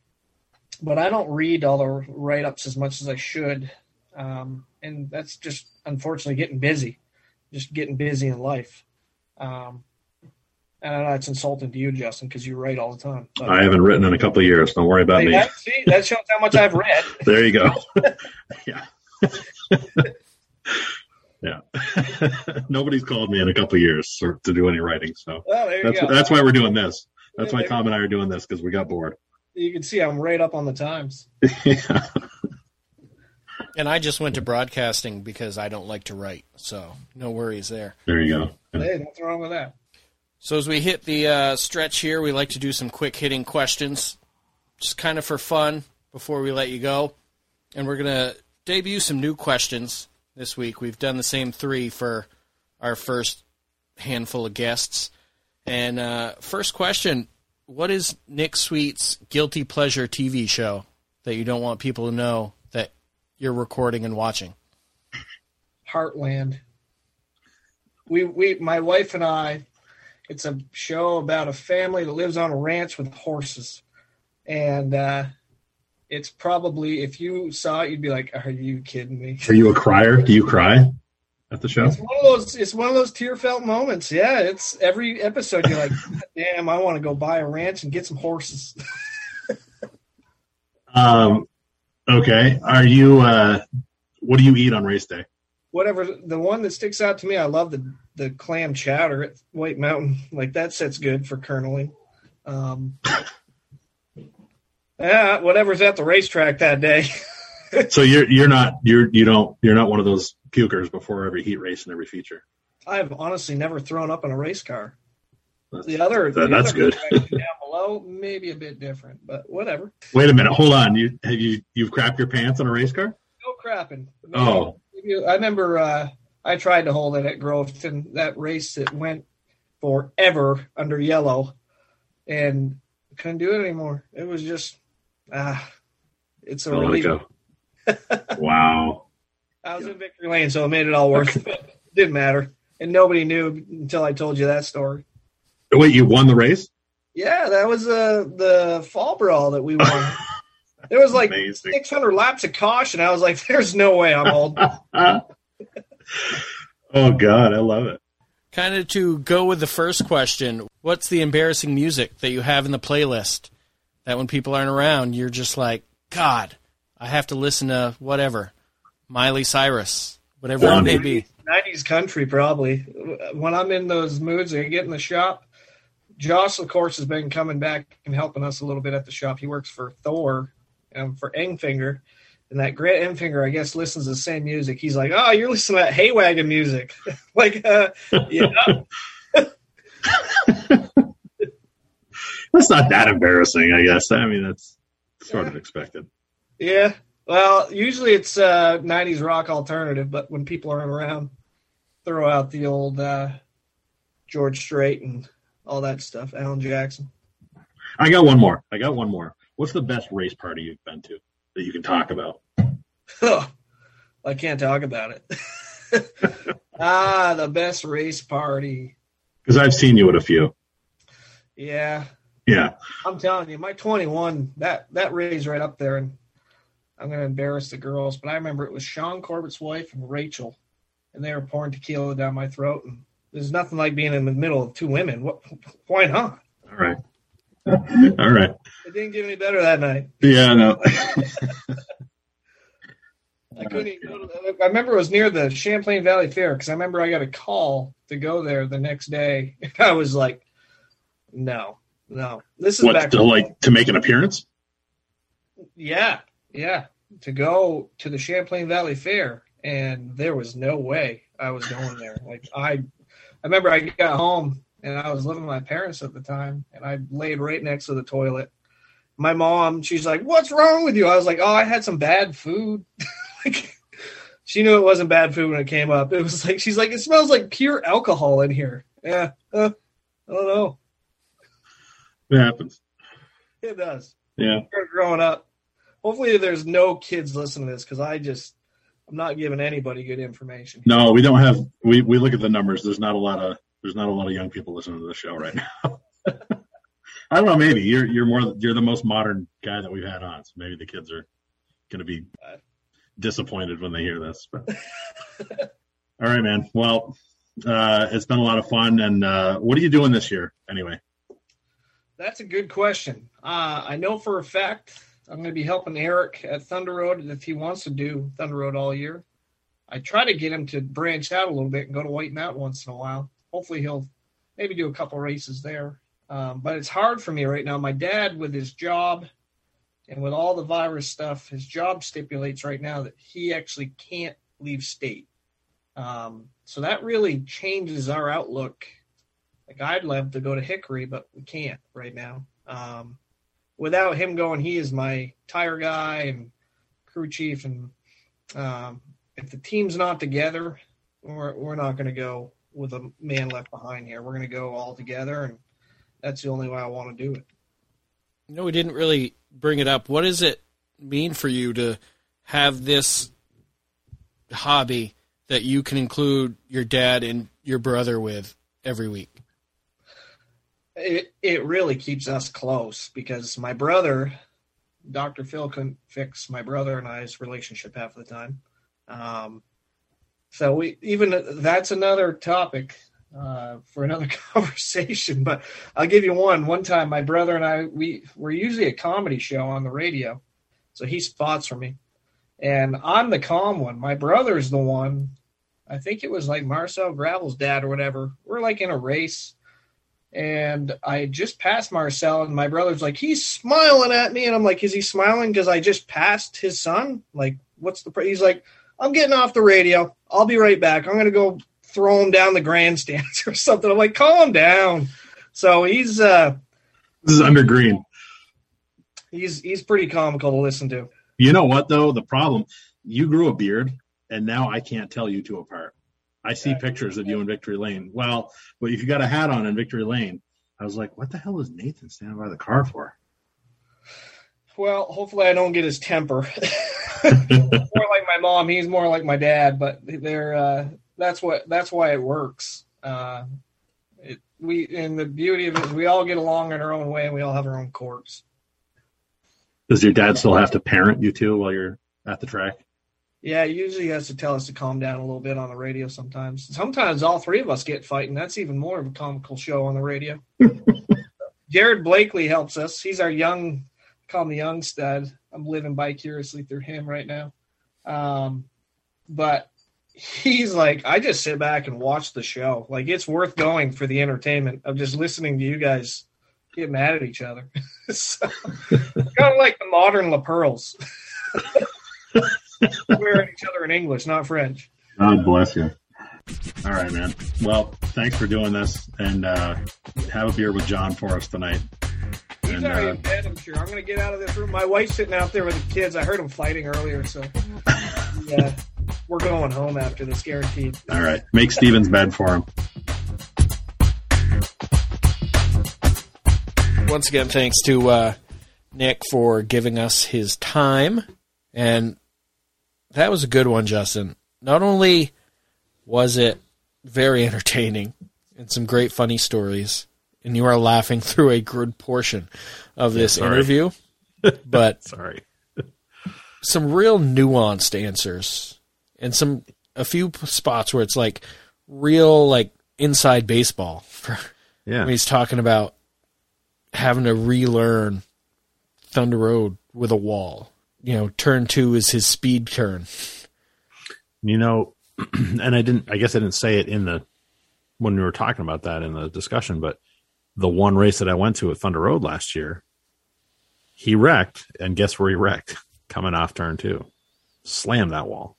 but I don't read all the write ups as much as I should. Um, and that's just unfortunately getting busy, just getting busy in life. Um, and I know it's insulting to you, Justin, because you write all the time. But I haven't written in a couple of years. Don't worry about see, me. that, see, that shows how much I've read. There you go. yeah. yeah. Nobody's called me in a couple of years or to do any writing, so you that's that's why we're doing this. That's why Tom and I are doing this because we got bored. You can see I'm right up on the times. yeah. And I just went to broadcasting because I don't like to write, so no worries there. There you go. Yeah. Hey, nothing wrong with that. So as we hit the uh, stretch here, we like to do some quick hitting questions, just kind of for fun before we let you go. And we're gonna debut some new questions this week. We've done the same three for our first handful of guests. And uh, first question: What is Nick Sweet's guilty pleasure TV show that you don't want people to know that you're recording and watching? Heartland. We we my wife and I it's a show about a family that lives on a ranch with horses. And uh it's probably if you saw it you'd be like, Are you kidding me? Are you a crier? Do you cry at the show? It's one of those it's one of those tear felt moments. Yeah, it's every episode you're like, damn, I want to go buy a ranch and get some horses. Um, okay. Are you? Uh, what do you eat on race day? Whatever the one that sticks out to me, I love the the clam chowder at White Mountain. Like that sets good for kerneling. Um, yeah, whatever's at the racetrack that day. So you're you're not you're you don't you're not one of those pukers before every heat race and every feature. I've honestly never thrown up in a race car. That's, The other, that- the that's other good. down below, maybe a bit different, but whatever. Wait a minute. Hold on. You have you you've crapped your pants on a race car? No crapping. Oh. I remember uh, I tried to hold it at Groveton, that race that went forever under yellow, and couldn't do it anymore. It was just, ah, it's a Don't let it relief. wow. I was in victory lane, so it made it all worth it. Didn't matter, and nobody knew until I told you that story. Wait, you won the race? Yeah, that was uh, the fall brawl that we won. There was like Amazing. 600 laps of caution. I was like, "There's no way I'm old." oh God, I love it. Kind of to go with the first question, what's the embarrassing music that you have in the playlist that when people aren't around, you're just like, God, I have to listen to whatever, Miley Cyrus, whatever it may be. 90s country, probably. When I'm in those moods and I get in the shop, Josh, of course, has been coming back and helping us a little bit at the shop. He works for Thor um, for Enfinger. And that Grant Enfinger, I guess, listens to the same music. He's like, "Oh, you're listening to that Haywagon music." like, uh, yeah, That's not that embarrassing, I guess. I mean, that's sort of expected. yeah. Well, usually it's uh, '90s rock alternative, but when people aren't around, throw out the old uh, George Strait and all that stuff. Alan Jackson. I got one more. I got one more. What's the best race party you've been to that you can talk about? I can't talk about it. ah, the best race party. Because I've seen you at a few. Yeah, Yeah. I'm telling you, my 21 that that raised right up there, and I'm gonna embarrass the girls, but I remember it was Sean Corbett's wife and Rachel, and they were pouring tequila down my throat, and there's nothing like being in the middle of two women. What? Why not? All right. All right. It didn't get any better that night. Yeah, no. I couldn't even go to. I remember it was near the Champlain Valley Fair because I remember I got a call to go there the next day. I was like, no, no. This is what back to like to make an appearance? Yeah, yeah. To go to the Champlain Valley Fair, and there was no way I was going there. Like I, I remember I got home and I was living with my parents at the time, and I laid right next to the toilet. My mom, she's like, "What's wrong with you?" I was like, "Oh, I had some bad food." like, she knew it wasn't bad food when it came up. It was like she's like, "It smells like pure alcohol in here." Yeah, uh, I don't know. It happens. It does. Yeah. growing up. Hopefully, there's no kids listening to this because I just I'm not giving anybody good information. No, we don't have we, we look at the numbers. There's not a lot of there's not a lot of young people listening to the show right now. I don't know, maybe. You're you're more you're the most modern guy that we've had on, so maybe the kids are gonna be disappointed when they hear this. But all right, man. Well, uh, it's been a lot of fun and uh, what are you doing this year anyway? That's a good question. Uh, I know for a fact I'm going to be helping Eric at Thunder Road if he wants to do Thunder Road all year. I try to get him to branch out a little bit and go to White Mountain once in a while. Hopefully, he'll maybe do a couple races there. Um, but it's hard for me right now. My dad, with his job and with all the virus stuff, his job stipulates right now that he actually can't leave state. Um, so that really changes our outlook. Like I'd love to go to Hickory, but we can't right now. Um, without him going, he is my tire guy and crew chief. And um, if the team's not together, we're we're not going to go with a man left behind here. We're going to go all together, and that's the only way I want to do it. No, we didn't really bring it up. What does it mean for you to have this hobby that you can include your dad and your brother with every week? It it really keeps us close because my brother, Doctor Phil, couldn't fix my brother and I's relationship half the time. Um, so we even that's another topic uh, for another conversation. But I'll give you one. One time, my brother and I we were usually a comedy show on the radio, so he spots for me, and I'm the calm one. My brother's the one. I think it was like Marcel Gravel's dad or whatever. We're like in a race, and I just passed Marcel, and my brother's like, he's smiling at me, and I'm like, is he smiling because I just passed his son? Like, what's the? Pr-? He's like, I'm getting off the radio. I'll be right back. I'm gonna go throw him down the grandstands or something. I'm like, calm down. So he's uh This is under green. he's he's pretty comical to listen to. You know what though? The problem you grew a beard, and now I can't tell you two apart. I see pictures of you in Victory Lane. Well, but if you got a hat on in Victory Lane, I was like, what the hell is Nathan standing by the car for? Well, hopefully I don't get his temper. more like my mom. He's more like my dad, but they're uh, that's what that's why it works. Uh, it, we and the beauty of it is we all get along in our own way, and we all have our own courts. Does your dad still have to parent you two while you're at the track? Yeah, usually has to tell us to calm down a little bit on the radio sometimes. Sometimes all three of us get fighting. That's even more of a comical show on the radio. Jared Blakely helps us. He's our young, call him the young stud. I'm living vicariously through him right now. Um, but he's like, I just sit back and watch the show. Like it's worth going for the entertainment of just listening to you guys get mad at each other. so, kind of like the modern Laperles. Wearing each other in English, not French. God bless you. All right, man. Well, thanks for doing this, and uh, have a beer with John for us tonight. He's And, already uh, in bed, I'm sure. I'm going to get out of this room. My wife's sitting out there with the kids. I heard them fighting earlier, so yeah, we're going home after this, guaranteed. all right, make Steven's bed for him. Once again, thanks to uh, Nick for giving us his time. And that was a good one, Justin. Not only was it very entertaining and some great funny stories, and you are laughing through a good portion of this sorry. interview, but Sorry. some real nuanced answers and some a few spots where it's like real like inside baseball for Yeah. when he's talking about having to relearn Thunder Road with a wall. You know, turn two is his speed turn. You know, and I didn't. I guess I didn't say it in the when we were talking about that in the discussion, but the one race that I went to at Thunder Road last year, he wrecked, and guess where he wrecked? Coming off turn two, slammed that wall.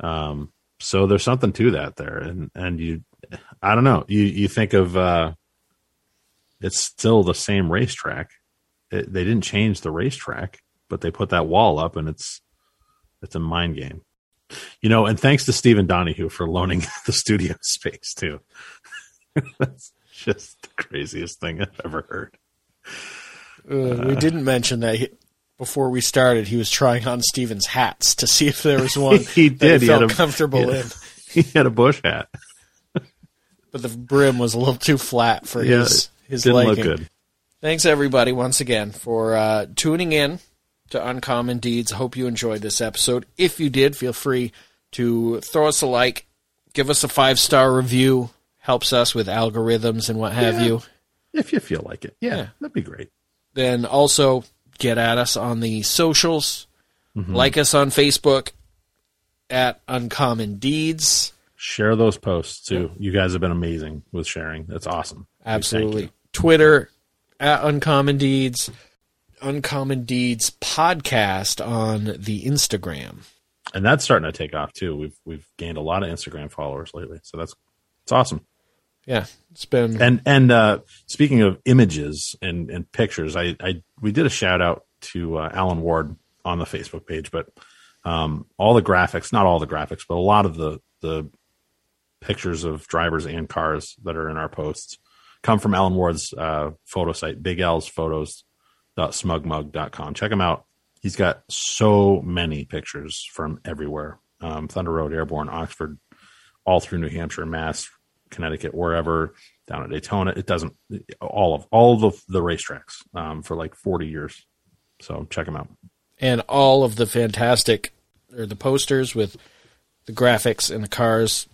Um, so there's something to that there, and and you, I don't know. You you think of uh, it's still the same racetrack. It, they didn't change the racetrack, but they put that wall up, and it's it's a mind game. You know, and thanks to Stephen Donahue for loaning the studio space too. That's just the craziest thing I've ever heard. Uh, we didn't mention that he, before we started. He was trying on Steven's hats to see if there was one He that did. he He felt a- comfortable he had in. He had a bush hat. But the brim was a little too flat for Yeah, his his Didn't liking. look good. Thanks everybody once again for uh, tuning in to Uncommon Deeds. Hope you enjoyed this episode. If you did, feel free to throw us a like, give us a five star review. Helps us with algorithms and what have Yeah. you. If you feel like it. Yeah, Yeah. that'd be great. Then also get at us on the socials. Mm-hmm. Like us on Facebook at Uncommon Deeds. Share those posts too. You guys have been amazing with sharing. That's awesome. Absolutely. Twitter at Uncommon Deeds. Uncommon Deeds podcast on the Instagram. And that's starting to take off too. We've we've gained a lot of Instagram followers lately. So that's it's awesome. Yeah, it's been And and uh, speaking of images and, and pictures, I, I we did a shout out to uh, Alan Ward on the Facebook page, but um, all the graphics, not all the graphics, but a lot of the the pictures of drivers and cars that are in our posts come from Alan Ward's uh, photo site, Big L's Photos.smugmug.com. Check him out. He's got so many pictures from everywhere um, Thunder Road, Airborne, Oxford, all through New Hampshire, Mass, Connecticut, wherever, down at Daytona. It doesn't, all of all of the, the racetracks um, for like 40 years. So check him out. and all of the fantastic or the posters with the graphics and the cars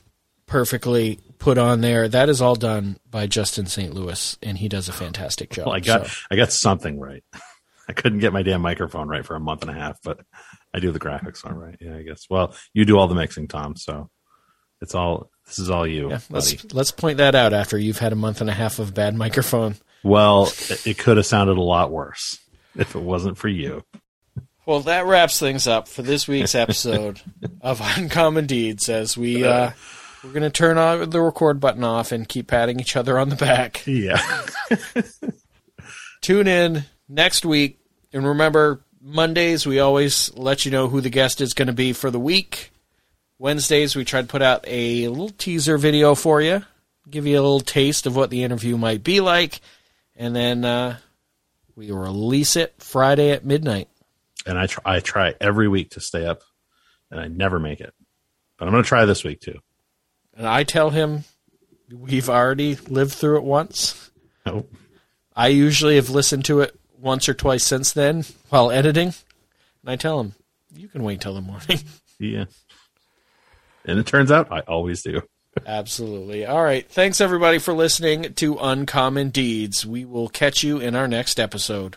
perfectly put on there. That is all done by Justin St. Louis, and he does a fantastic job. Well, I got, So, I got something right. I couldn't get my damn microphone right for a month and a half, but I do the graphics all right. Yeah, I guess. Well, you do all the mixing, Tom. So it's all, this is all you. yeah, let's let's point that out after you've had a month and a half of bad microphone. Well, it, it could have sounded a lot worse if it wasn't for you. Well, that wraps things up for this week's episode of Uncommon Deeds. As we uh, we're going to turn on the record button off and keep patting each other on the back. Yeah. Tune in next week, and remember Mondays we always let you know who the guest is going to be for the week. Wednesdays we try to put out a little teaser video for you, give you a little taste of what the interview might be like, and then uh, we release it Friday at midnight. and I try, I try every week to stay up, and I never make it. But I'm going to try this week too. And I tell him we've already lived through it once. Oh, I usually have listened to it once or twice since then while editing. And I tell him, you can wait till the morning. yeah. And it turns out I always do. Absolutely. All right. Thanks, everybody, for listening to Uncommon Deeds. We will catch you in our next episode.